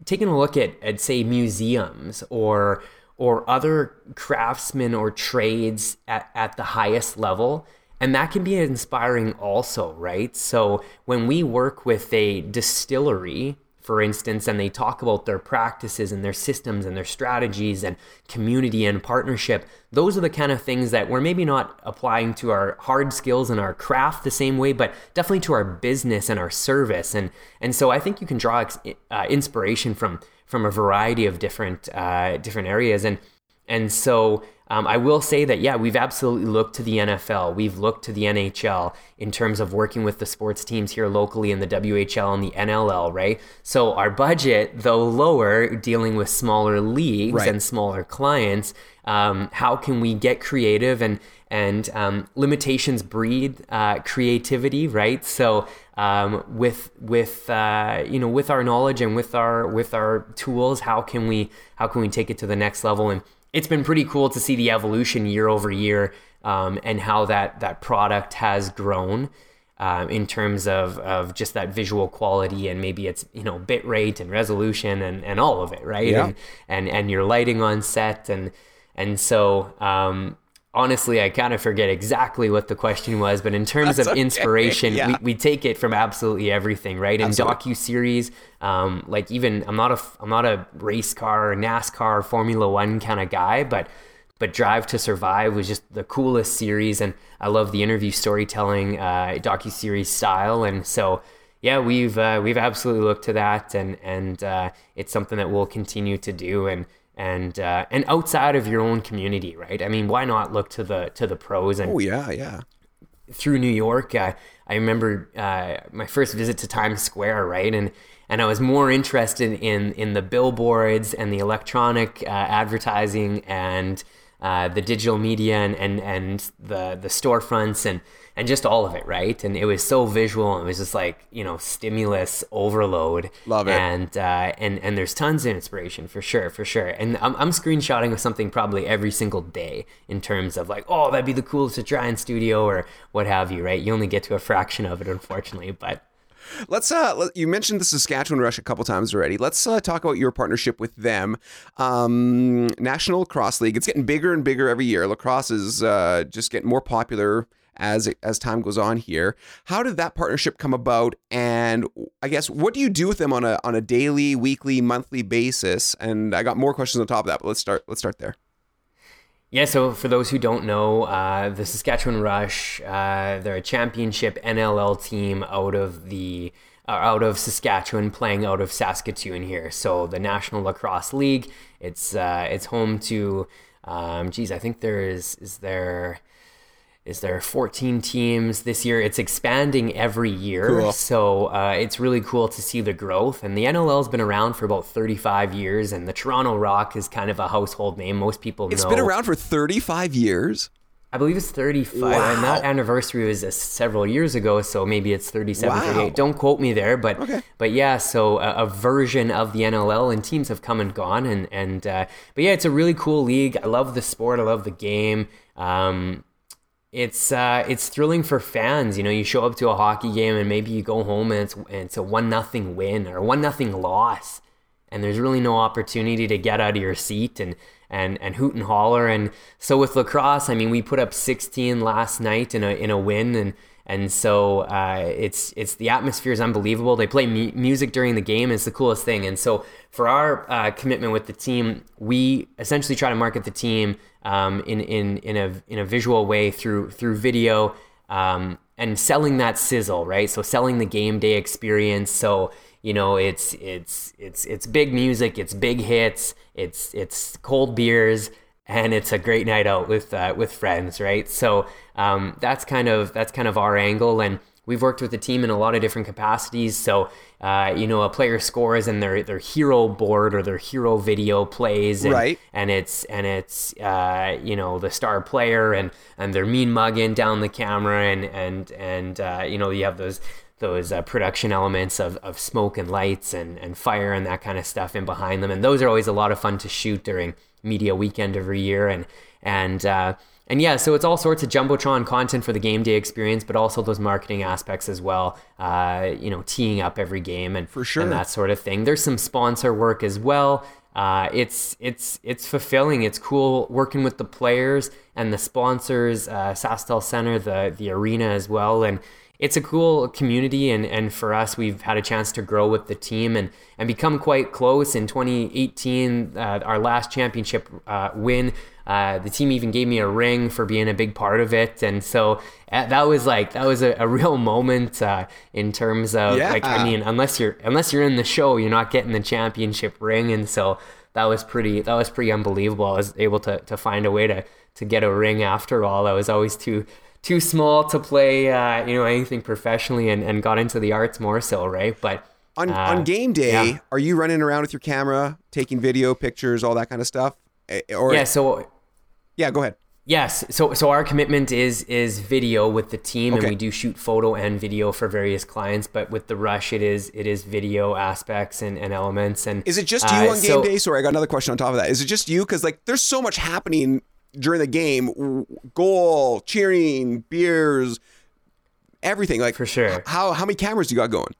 taking a look at at say museums or or other craftsmen or trades at, at the highest level. And that can be inspiring also, right? So when we work with a distillery, for instance, and they talk about their practices and their systems and their strategies and community and partnership, those are the kind of things that we're maybe not applying to our hard skills and our craft the same way, but definitely to our business and our service. And and so I think you can draw ex- uh, inspiration from from a variety of different uh, different areas. And and so um, I will say that, yeah, we've absolutely looked to the NFL. We've looked to the NHL in terms of working with the sports teams here locally in the WHL and the NLL, right? So our budget, though lower, dealing with smaller leagues Right. and smaller clients, um, how can we get creative and and um, limitations breed uh, creativity, right? So um, with with uh, you know with our knowledge and with our with our tools, how can we how can we take it to the next level? And it's been pretty cool to see the evolution year over year um, and how that that product has grown. Um, in terms of, of just that visual quality and maybe it's you know bit rate and resolution and, and all of it right Yeah. and, and and your lighting on set and and so um, honestly I kind of forget exactly what the question was but in terms That's of okay. inspiration Yeah. we, we take it from absolutely everything right in docu series um, like even I'm not a I'm not a race car NASCAR Formula One kind of guy but but Drive to Survive was just the coolest series, and I love the interview storytelling uh, docu series style, and so yeah, we've uh, we've absolutely looked to that, and and uh, it's something that we'll continue to do, and and uh, and outside of your own community, right? I mean, why not look to the to the pros and Oh yeah, yeah. through New York, uh, I remember uh, my first visit to Times Square, right? And and I was more interested in in the billboards and the electronic uh, advertising and uh, the digital media and, and and the the storefronts and and just all of it, right? And it was so visual. And it was just like you know stimulus overload. Love it. And uh, and and there's tons of inspiration for sure, for sure. And I'm I'm screenshotting with something probably every single day in terms of like, oh, that'd be the coolest to try in studio or what have you, right? You only get to a fraction of it, unfortunately, but. Let's uh let, you mentioned the Saskatchewan Rush a couple times already. Let's uh, talk about your partnership with them. Um National Lacrosse League. It's getting bigger and bigger every year. Lacrosse is uh just getting more popular as as time goes on here. How did that partnership come about and I guess what do you do with them on a on a daily, weekly, monthly basis? And I got more questions on top of that, but let's start let's start there. Yeah, so for those who don't know, uh, the Saskatchewan Rush, uh, they're a championship NLL team out of the uh, out of Saskatchewan, playing out of Saskatoon here. So the National Lacrosse League. It's uh, it's home to, um, geez, I think there is is there is there 14 teams this year. It's expanding every year. Cool. So uh, it's really cool to see the growth. And the NLL has been around for about 35 years, and the Toronto Rock is kind of a household name. Most people It's know. It's been around for 35 years. I believe it's 35, Wow. and that anniversary was uh, several years ago, so maybe it's 37, Wow. 38. Don't quote me there, but Okay. but yeah, so a, a version of the NLL, and teams have come and gone, and and uh, but yeah, it's a really cool league. I love the sport. I love the game. Um, it's uh, it's thrilling for fans. You know, you show up to a hockey game, and maybe you go home, and it's and it's a one nothing win or one nothing loss and there's really no opportunity to get out of your seat and and and hoot and holler and so with lacrosse I mean we put up 16 last night in a in a win and and so uh, it's it's the atmosphere is unbelievable they play mu- music during the game it's the coolest thing and so for our uh, commitment with the team we essentially try to market the team um, in in in a in a visual way through through video um, and selling that sizzle, right? So selling the game day experience. So you know, it's it's it's it's big music, it's big hits, it's it's cold beers, and it's a great night out with uh, with friends, right? So um, that's kind of that's kind of our angle, and we've worked with the team in a lot of different capacities. So uh, you know, a player scores and their their hero board or their hero video plays, and, Right. and it's and it's uh, you know the star player and and they're mean mugging down the camera and and and uh, you know you have those those uh, production elements of, of smoke and lights and, and fire and that kind of stuff in behind them and those are always a lot of fun to shoot during media weekend every year and and uh, and yeah, so it's all sorts of jumbotron content for the game day experience, but also those marketing aspects as well. Uh, you know, teeing up every game and For sure. and that sort of thing. There's some sponsor work as well. Uh, it's it's it's fulfilling. It's cool working with the players and the sponsors, uh, SaskTel Center, the the arena as well, and it's a cool community. And, and for us, we've had a chance to grow with the team and and become quite close. In 2018, uh, our last championship uh, win, uh, the team even gave me a ring for being a big part of it, and so uh, that was like that was a, a real moment uh, in terms of Yeah. like I mean unless you're unless you're in the show you're not getting the championship ring and so that was pretty that was pretty unbelievable. I was able to to find a way to to get a ring after all. I was always too too small to play uh, you know anything professionally and, and got into the arts more so right but On, uh, on game day, yeah. are you running around with your camera, taking video, pictures, all that kind of stuff? Eh, Or yeah so yeah, go ahead. Yes. So so our commitment is is video with the team, Okay. and we do shoot photo and video for various clients. But with the rush, it is it is video aspects and, and elements. And Is it just you uh, on game so- day? Sorry, I got another question on top of that. Is it just you? Because like, there's so much happening during the game: goal, cheering, beers, everything. Like For sure. How how many cameras do you got going?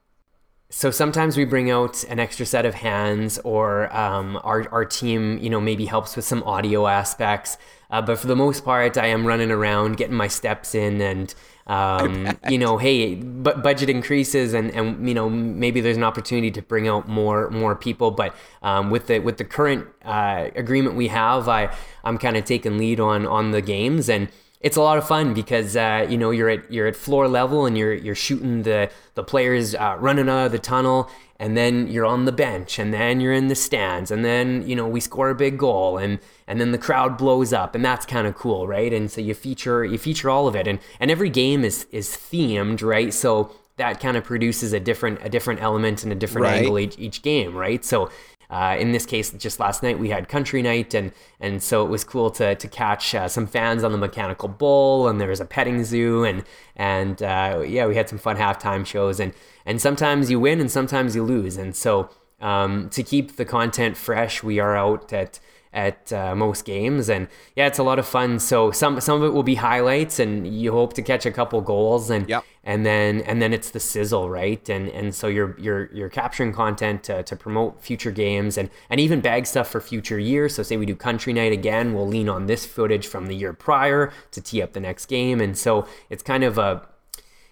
So sometimes we bring out an extra set of hands, or um, our our team, you know, maybe helps with some audio aspects. Uh, but for the most part, I am running around, getting my steps in, and um, you know, hey, but budget increases, and and you know, maybe there's an opportunity to bring out more more people. But um, with the with the current uh, agreement we have, I I'm kind of taking lead on on the games and it's a lot of fun because uh, you know you're at you're at floor level and you're you're shooting the the players uh, running out of the tunnel and then you're on the bench and then you're in the stands and then you know we score a big goal and and then the crowd blows up and that's kind of cool right? And so you feature you feature all of it and and every game is is themed right? So that kind of produces a different a different element and a different Right. angle each, each game right? So uh, in this case, just last night we had country night, and and so it was cool to to catch uh, some fans on the mechanical bull, and there was a petting zoo, and and uh, yeah, we had some fun halftime shows, and and sometimes you win and sometimes you lose, and so um, to keep the content fresh, we are out at at uh, most games, and yeah, it's a lot of fun. So some some of it will be highlights, and you hope to catch a couple goals, and Yep. and then and then it's the sizzle right and and so you're you're you're capturing content to, to promote future games and and even bag stuff for future years so say we do country night again we'll lean on this footage from the year prior to tee up the next game and so it's kind of a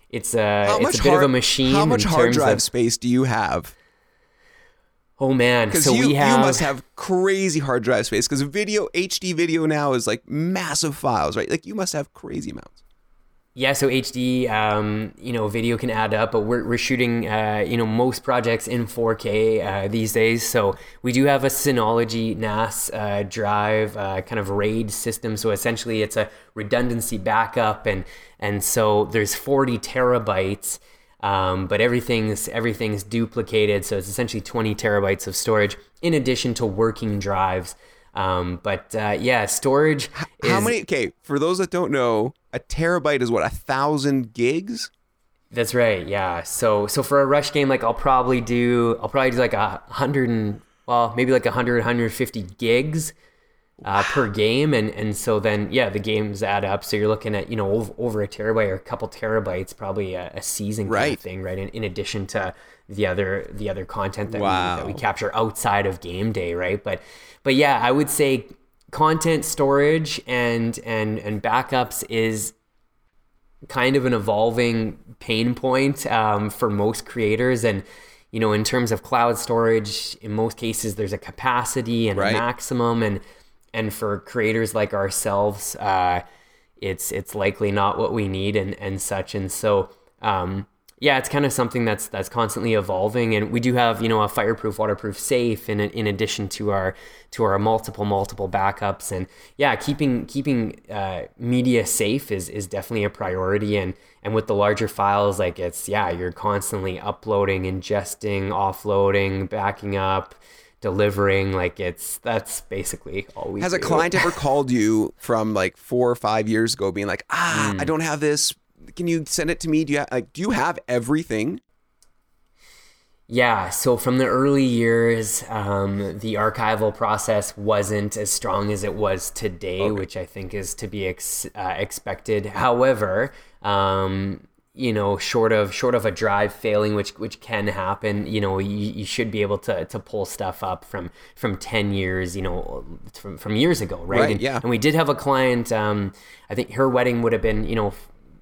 it's a How it's a bit hard, of a machine How much in hard drive of, space do you have? Oh man, Because so you, we have you must have crazy hard drive space. Because video, HD video now is like massive files, right? Like you must have crazy amounts. Yeah, so HD, um, you know, video can add up, but we're, we're shooting, uh, you know, most projects in 4K uh, these days. So we do have a Synology NAS uh, drive, uh, kind of RAID system. So essentially, it's a redundancy backup, and and so there's 40 terabytes, um, but everything's everything's duplicated. So it's essentially 20 terabytes of storage in addition to working drives. Um, but uh, yeah, storage. How is- many? Okay, for those that don't know, a terabyte is what a thousand gigs. That's right. Yeah. So so for a rush game, like I'll probably do I'll probably do like a hundred and well maybe like a hundred 150 gigs uh, per game, and and so then yeah the games add up. So you're looking at you know over, over a terabyte or a couple terabytes, probably a, a season kind Right. of thing, right? In, in addition to the other the other content that, Wow. we, that we capture outside of game day, right? But but yeah, I would say content storage and and and backups is kind of an evolving pain point um, for most creators and you know in terms of cloud storage in most cases there's a capacity and Right. a maximum and and for creators like ourselves uh, it's it's likely not what we need and and such. And so um, yeah it's kind of something that's that's constantly evolving. And we do have you know a fireproof waterproof safe in in addition to our to our multiple multiple backups. And yeah keeping keeping uh, media safe is is definitely a priority. And and with the larger files like it's yeah you're constantly uploading ingesting offloading backing up delivering like it's that's basically all we Has a do. client ever called you from like four or five years ago, being like, "Ah, Hmm. I don't have this. Can you send it to me? Do you have, like do you have everything?" Yeah, so from the early years, um, the archival process wasn't as strong as it was today, which I think is to be ex- uh, expected. However, um, you know, short of short of a drive failing, which which can happen, you know, you, you should be able to to pull stuff up from from ten years, you know, from from years ago, right? Right, and, yeah. and we did have a client. Um, I think her wedding would have been, you know,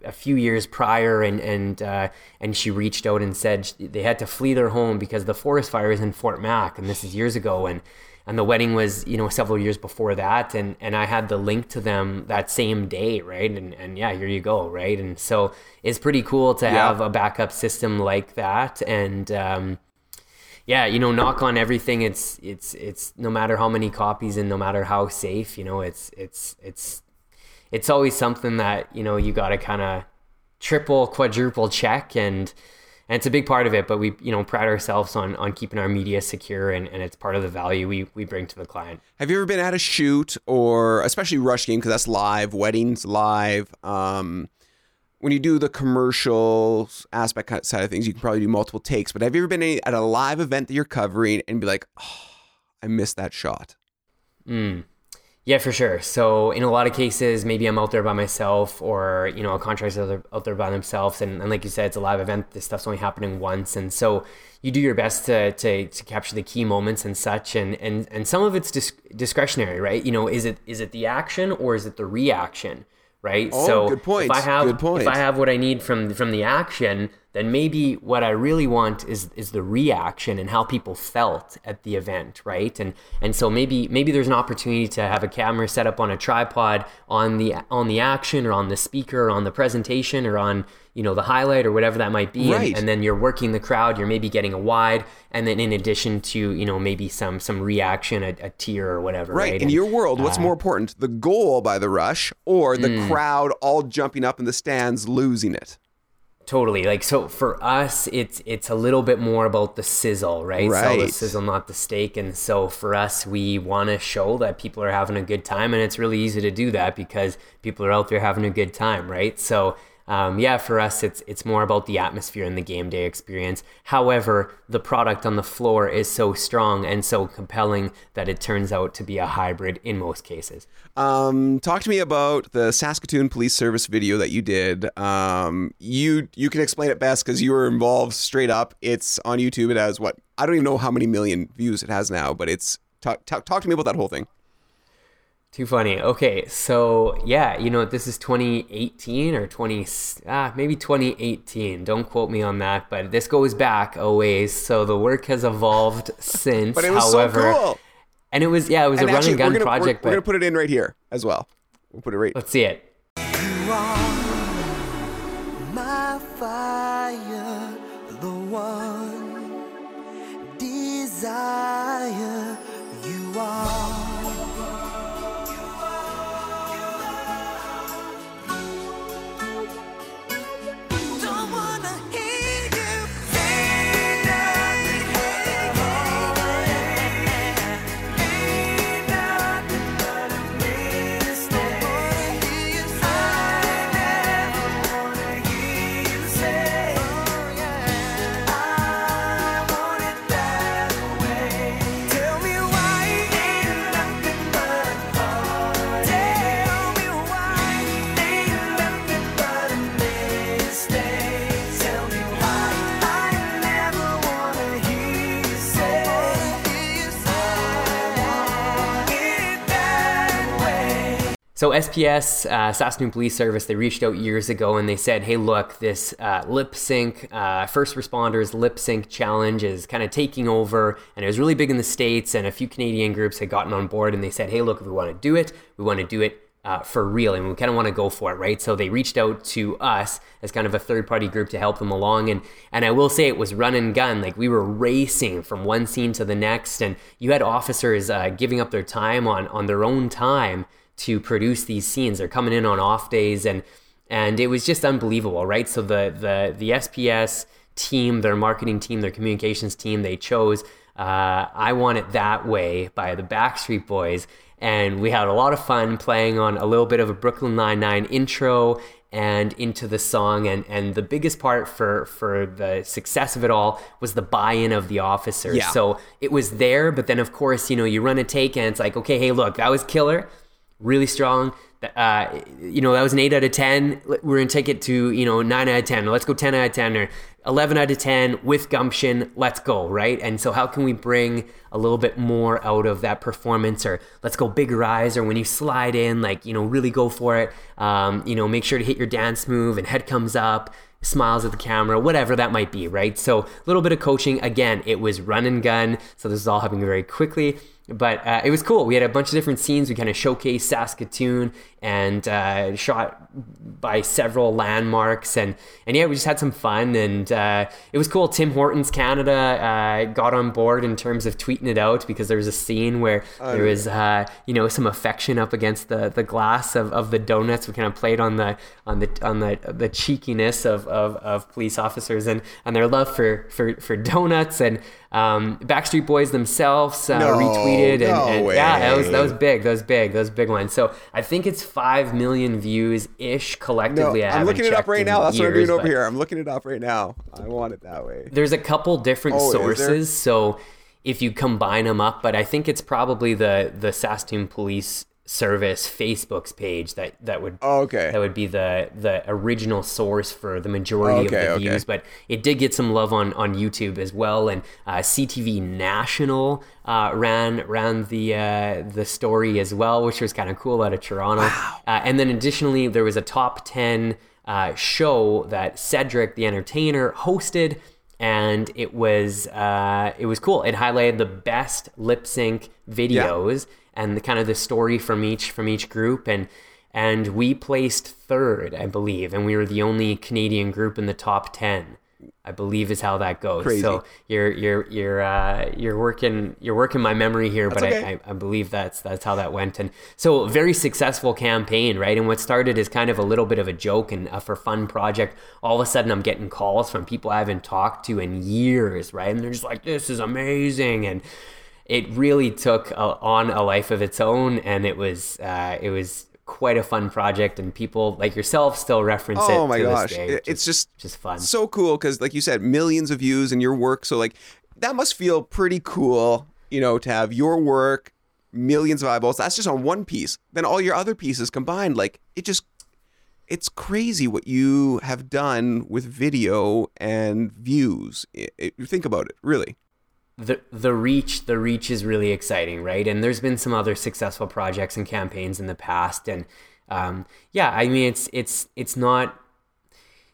a few years prior, and and uh, and she reached out and said they had to flee their home because the forest fire is in Fort Mac, and this is years ago, and and the wedding was you know several years before that, and and I had the link to them that same day, right? And and yeah, here you go, right? And so it's pretty cool to have a backup system like that, and. Um, yeah, you know, knock on everything. It's it's it's no matter how many copies and no matter how safe, you know, it's it's it's it's always something that you know you got to kind of triple, quadruple check, and and it's a big part of it. But we you know pride ourselves on on keeping our media secure, and, and it's part of the value we we bring to the client. Have you ever been at a shoot or especially rush game because that's live, weddings live. Um, when you do the commercial aspect side of things, you can probably do multiple takes. But have you ever been at a live event that you're covering and be like, "Oh, I missed that shot." Mm. Yeah, for sure. So in a lot of cases, maybe I'm out there by myself, or you know, a contractor's out there, out there by themselves, and, and like you said, it's a live event. This stuff's only happening once, and so you do your best to to, to capture the key moments and such, and and and some of it's dis- discretionary, right? You know, is it is it the action or is it the reaction? Right. Oh, so good point. If I have if I have what I need from from the action, then maybe what I really want is is the reaction and how people felt at the event, right? And and so maybe maybe there's an opportunity to have a camera set up on a tripod on the on the action or on the speaker or on the presentation or on you know the highlight or whatever that might be, and- Right. and, then you're working the crowd. You're maybe getting a wide, and then in addition to you know maybe some some reaction, a, a tear or whatever, Right. right? In And- your world, what's more important, the goal by the rush or the Mm. crowd all jumping up in the stands losing it? Totally. Like so for us it's it's a little bit more about the sizzle, right? right. So the sizzle, not the steak. And so for us we wanna show that people are having a good time and it's really easy to do that because people are out there having a good time, right? So um, yeah, for us, it's it's more about the atmosphere and the game day experience. However, the product on the floor is so strong and so compelling that it turns out to be a hybrid in most cases. Um, talk to me about the Saskatoon Police Service video that you did. Um, you you can explain it best because you were involved straight up. It's on YouTube. It has what I don't even know how many million views it has now, but it's talk talk, talk to me about that whole thing. Too funny. Okay, so yeah, you know this is 2018 or 20 ah maybe 2018. Don't quote me on that, but this goes back a ways. So the work has evolved since. But it was however, so cool. and it was yeah, it was And a run and gun gonna, project. We're, we're gonna put it in right here as well. We'll put it right. let's see it. my fire, the one desire you are. So SPS, uh, Saskatoon Police Service, they reached out years ago and they said, "Hey, look, this uh, lip sync uh, first responders lip sync challenge is kind of taking over, and it was really big in the states. And a few Canadian groups had gotten on board, and they said, "Hey, look, if we want to do it, we want to do it." Uh, for real, and we kind of want to go for it, right? So they reached out to us as kind of a third-party group to help them along, and and I will say it was run and gun, like we were racing from one scene to the next, and you had officers uh, giving up their time on on their own time to produce these scenes. They're coming in on off days and and it was just unbelievable, right? So the the the SPS team, their marketing team, their communications team, they chose uh, "I Want It That Way" by the Backstreet Boys, and we had a lot of fun playing on a little bit of a Brooklyn Nine Nine intro and into the song and and the biggest part for for the success of it all was the buy-in of the officers Yeah. so it was there but then of course you know you run a take and it's like okay hey look that was killer really strong. Uh, you know, that was an 8 out of 10. We're to take it to, you know, 9 out of 10. Let's go 10 out of 10 or 11 out of 10 with gumption. Let's go, right? And so, how can we bring a little bit more out of that performance? Or let's go bigger eyes, or when you slide in, like, you know, really go for it. Um, you know, make sure to hit your dance move and head comes up smiles at the camera, whatever that might be, right? So a little bit of coaching. Again, it was run and gun, so this is all happening very quickly. But uh, it was cool. We had a bunch of different scenes. We kind of showcased Saskatoon and uh, shot by several landmarks, and and yeah, we just had some fun, and uh, it was cool. Tim Hortons Canada uh, got on board in terms of tweeting it out because there was a scene where there was uh, you know some affection up against the the glass of, of the donuts. We kind of played on the on the on the the cheekiness of, of, of police officers and, and their love for, for, for donuts and um, Backstreet Boys themselves uh, No, retweeted and, no and yeah that was that was big that was big that was a big one so I think it's five million views ish No, collectively I I'm looking it up right now. That's what I'm years, doing over here. I'm looking it up right now. I want it that way. there's a couple different Oh, sources so if you combine them up but i think it's probably the the saskatoon police service facebook's page that that would Oh, okay. that would be the the original source for the majority Okay, of the okay. views. But it did get some love on on youtube as well. And uh, ctv national uh, ran ran the uh, the story as well which was kind of cool out of toronto. Uh, and then additionally there was a top 10 uh, show that cedric the entertainer hosted. And it was uh, it was cool. It highlighted the best lip sync videos and the kind of the story from each from each group, and and we placed third, I believe, and we were the only Canadian group in the top ten. I believe is how that goes. Crazy. So you're you're you're uh, you're working you're working my memory here, but okay. I, I, I believe that's that's how that went. And so very successful campaign, right? And what started as kind of a little bit of a joke and a for fun project. All of a sudden, I'm getting calls from people I haven't talked to in years, right? And they're just like, "This is amazing," and it really took a, on a life of its own, and it was uh, it was quite a fun project. And people like yourself still reference it. Oh my to gosh. this day, It- it's just just fun. so cool because like you said millions of views in your work so like that must feel pretty cool you know to have your work millions of eyeballs that's just on one piece then all your other pieces combined like it just it's crazy what you have done with video and views I- I- think about it really the the reach the reach is really exciting, right? And there's been some other successful projects and campaigns in the past, and um, yeah, I mean it's it's it's not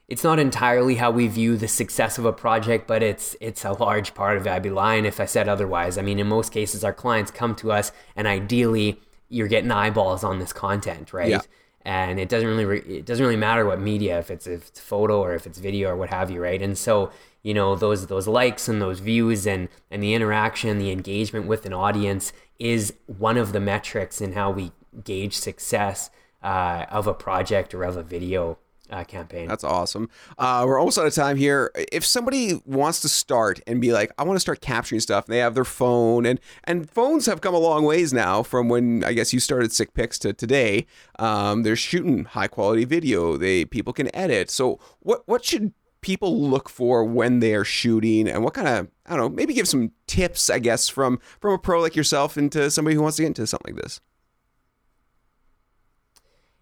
it's not entirely how we view the success of a project, but it's it's a large part of it. I'd be lying if I said otherwise. I mean, in most cases, our clients come to us, and ideally, you're getting eyeballs on this content, right? Yeah. And it doesn't really re- it doesn't really matter what media, if it's if it's photo or if it's video or what have you, right? And so you know those those likes and those views and and the interaction, the engagement with an audience is one of the metrics in how we gauge success uh, of a project or of a video uh, campaign. That's awesome. Uh, we're almost out of time here. If somebody wants to start and be like, I want to start capturing stuff, and they have their phone, and and phones have come a long ways now from when I guess you started SikPics to today. Um, they're shooting high quality video. They people can edit. So what what should people look for when they are shooting, and what kind of I don't know, maybe give some tips, I guess, from from a pro like yourself into somebody who wants to get into something like this.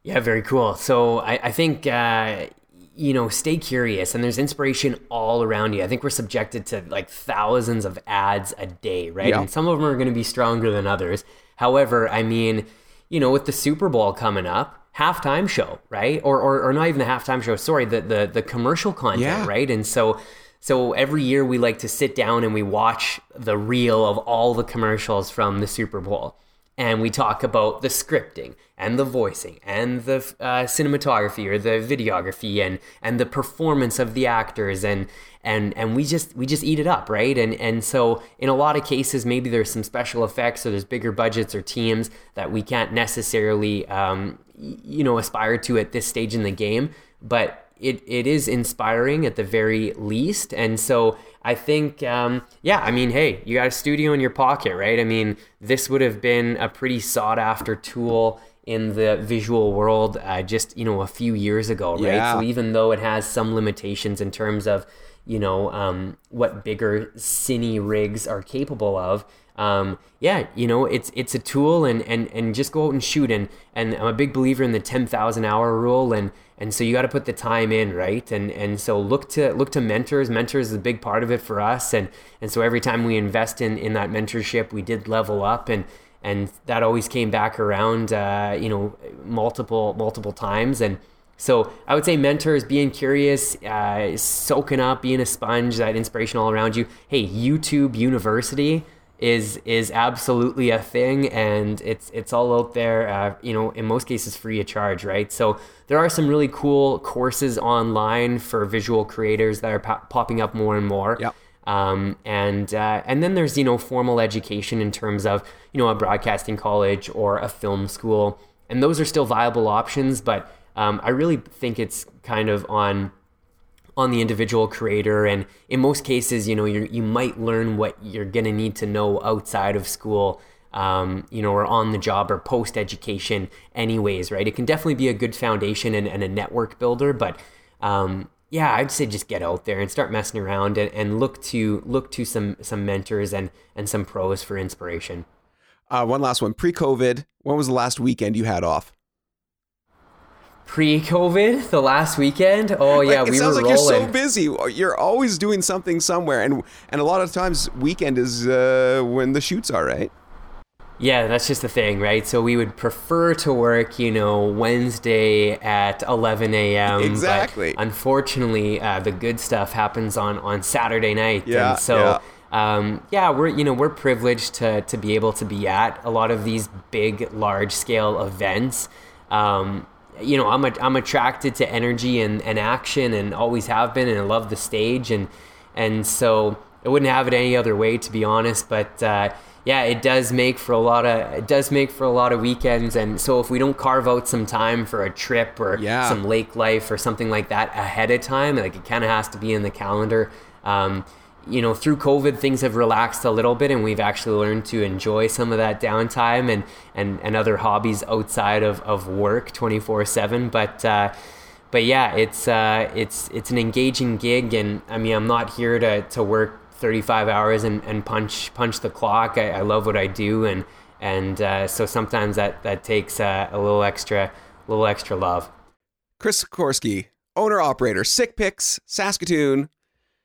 Yeah, very cool. So I, I think uh, you know, stay curious, and there's inspiration all around you. I think we're subjected to like thousands of ads a day, right? Yeah. And some of them are going to be stronger than others. However, I mean, you know, with the Super Bowl coming up. Halftime show, right? Or, or, or not even the halftime show. Sorry, the the, the commercial content, Yeah. right? And so, so every year we like to sit down and we watch the reel of all the commercials from the Super Bowl and we talk about the scripting and the voicing and the uh, cinematography or the videography and and the performance of the actors and and and we just we just eat it up right and and so in a lot of cases maybe there's some special effects or there's bigger budgets or teams that we can't necessarily um, you know aspire to at this stage in the game but it, it is inspiring at the very least. And so I think, um, yeah, I mean, hey, you got a studio in your pocket, right? I mean, this would have been a pretty sought after tool in the visual world uh, just, you know, a few years ago, right? Yeah. So even though it has some limitations in terms of, you know, um, what bigger cine rigs are capable of, um, yeah, you know, it's it's a tool and, and, and just go out and shoot and and I'm a big believer in the ten thousand hour rule and and so you got to put the time in, right? And and so look to look to mentors. Mentors is a big part of it for us, and and so every time we invest in in that mentorship, we did level up and. And that always came back around, uh, you know, multiple multiple times, and so I would say mentors, being curious, uh, soaking up, being a sponge, that inspiration all around you. Hey, YouTube University is is absolutely a thing, and it's it's all out there. Uh, you know, in most cases, free of charge, right? So there are some really cool courses online for visual creators that are po- popping up more and more. Yep. Um, and uh, and then there's you know formal education in terms of you know a broadcasting college or a film school, and those are still viable options. But um, I really think it's kind of on on the individual creator, and in most cases, you know, you you might learn what you're gonna need to know outside of school. Um, you know, or on the job or post education, anyways, right? It can definitely be a good foundation and, and a network builder, but um, yeah, I'd say just get out there and start messing around and, and look to look to some some mentors and and some pros for inspiration. Uh, one last one. Pre-COVID, when was the last weekend you had off? Pre-COVID, the last weekend, oh yeah, Like, it we sounds were like rolling. you're so busy. You're always doing something somewhere, and and a lot of times weekend is uh, when the shoots are, right? Yeah, that's just the thing, right? So we would prefer to work, you know, Wednesday at 11 a.m. Exactly. unfortunately, uh, the good stuff happens on on Saturday night. Yeah, And so, yeah. um, yeah, we're you know we're privileged to to be able to be at a lot of these big, large scale events. Um, you know, I'm a, I'm attracted to energy and, and action, and always have been, and I love the stage, and and so I wouldn't have it any other way, to be honest. But uh, yeah, it does make for a lot of it does make for a lot of weekends, and so if we don't carve out some time for a trip or Yeah. some lake life or something like that ahead of time, like it kind of has to be in the calendar. Um, you know, through COVID, things have relaxed a little bit, and we've actually learned to enjoy some of that downtime and and, and other hobbies outside of, of work, twenty four seven. But uh, but yeah, it's uh, it's it's an engaging gig, and I mean, I'm not here to, to work 35 hours and, and punch punch the clock. I, I love what I do, and and uh, so sometimes that that takes uh, a little extra little extra love. Chris Sikorsky, owner operator, SikPics, Saskatoon,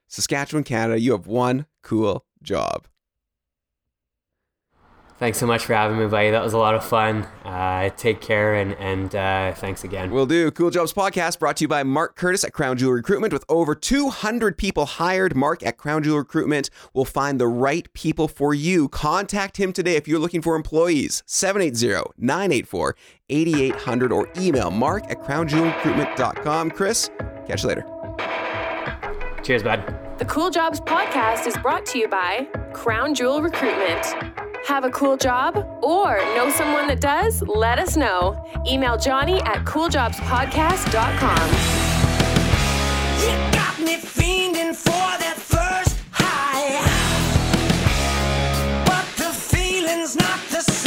Saskatchewan, Canada. You have one cool job. Thanks so much for having me, buddy. That was a lot of fun. Uh, take care and, and uh, thanks again. We'll do. Cool Jobs Podcast brought to you by Mark Curtis at Crown Jewel Recruitment. With over 200 people hired, Mark at Crown Jewel Recruitment will find the right people for you. Contact him today if you're looking for employees. 780 984 8800 or email mark at crownjewelrecruitment.com. Chris, catch you later. Cheers, bud. The Cool Jobs podcast is brought to you by Crown Jewel Recruitment. Have a cool job or know someone that does? Let us know. Email Jonny at cooljobspodcast.com. You got me fiending for that first high. But the feeling's not the same.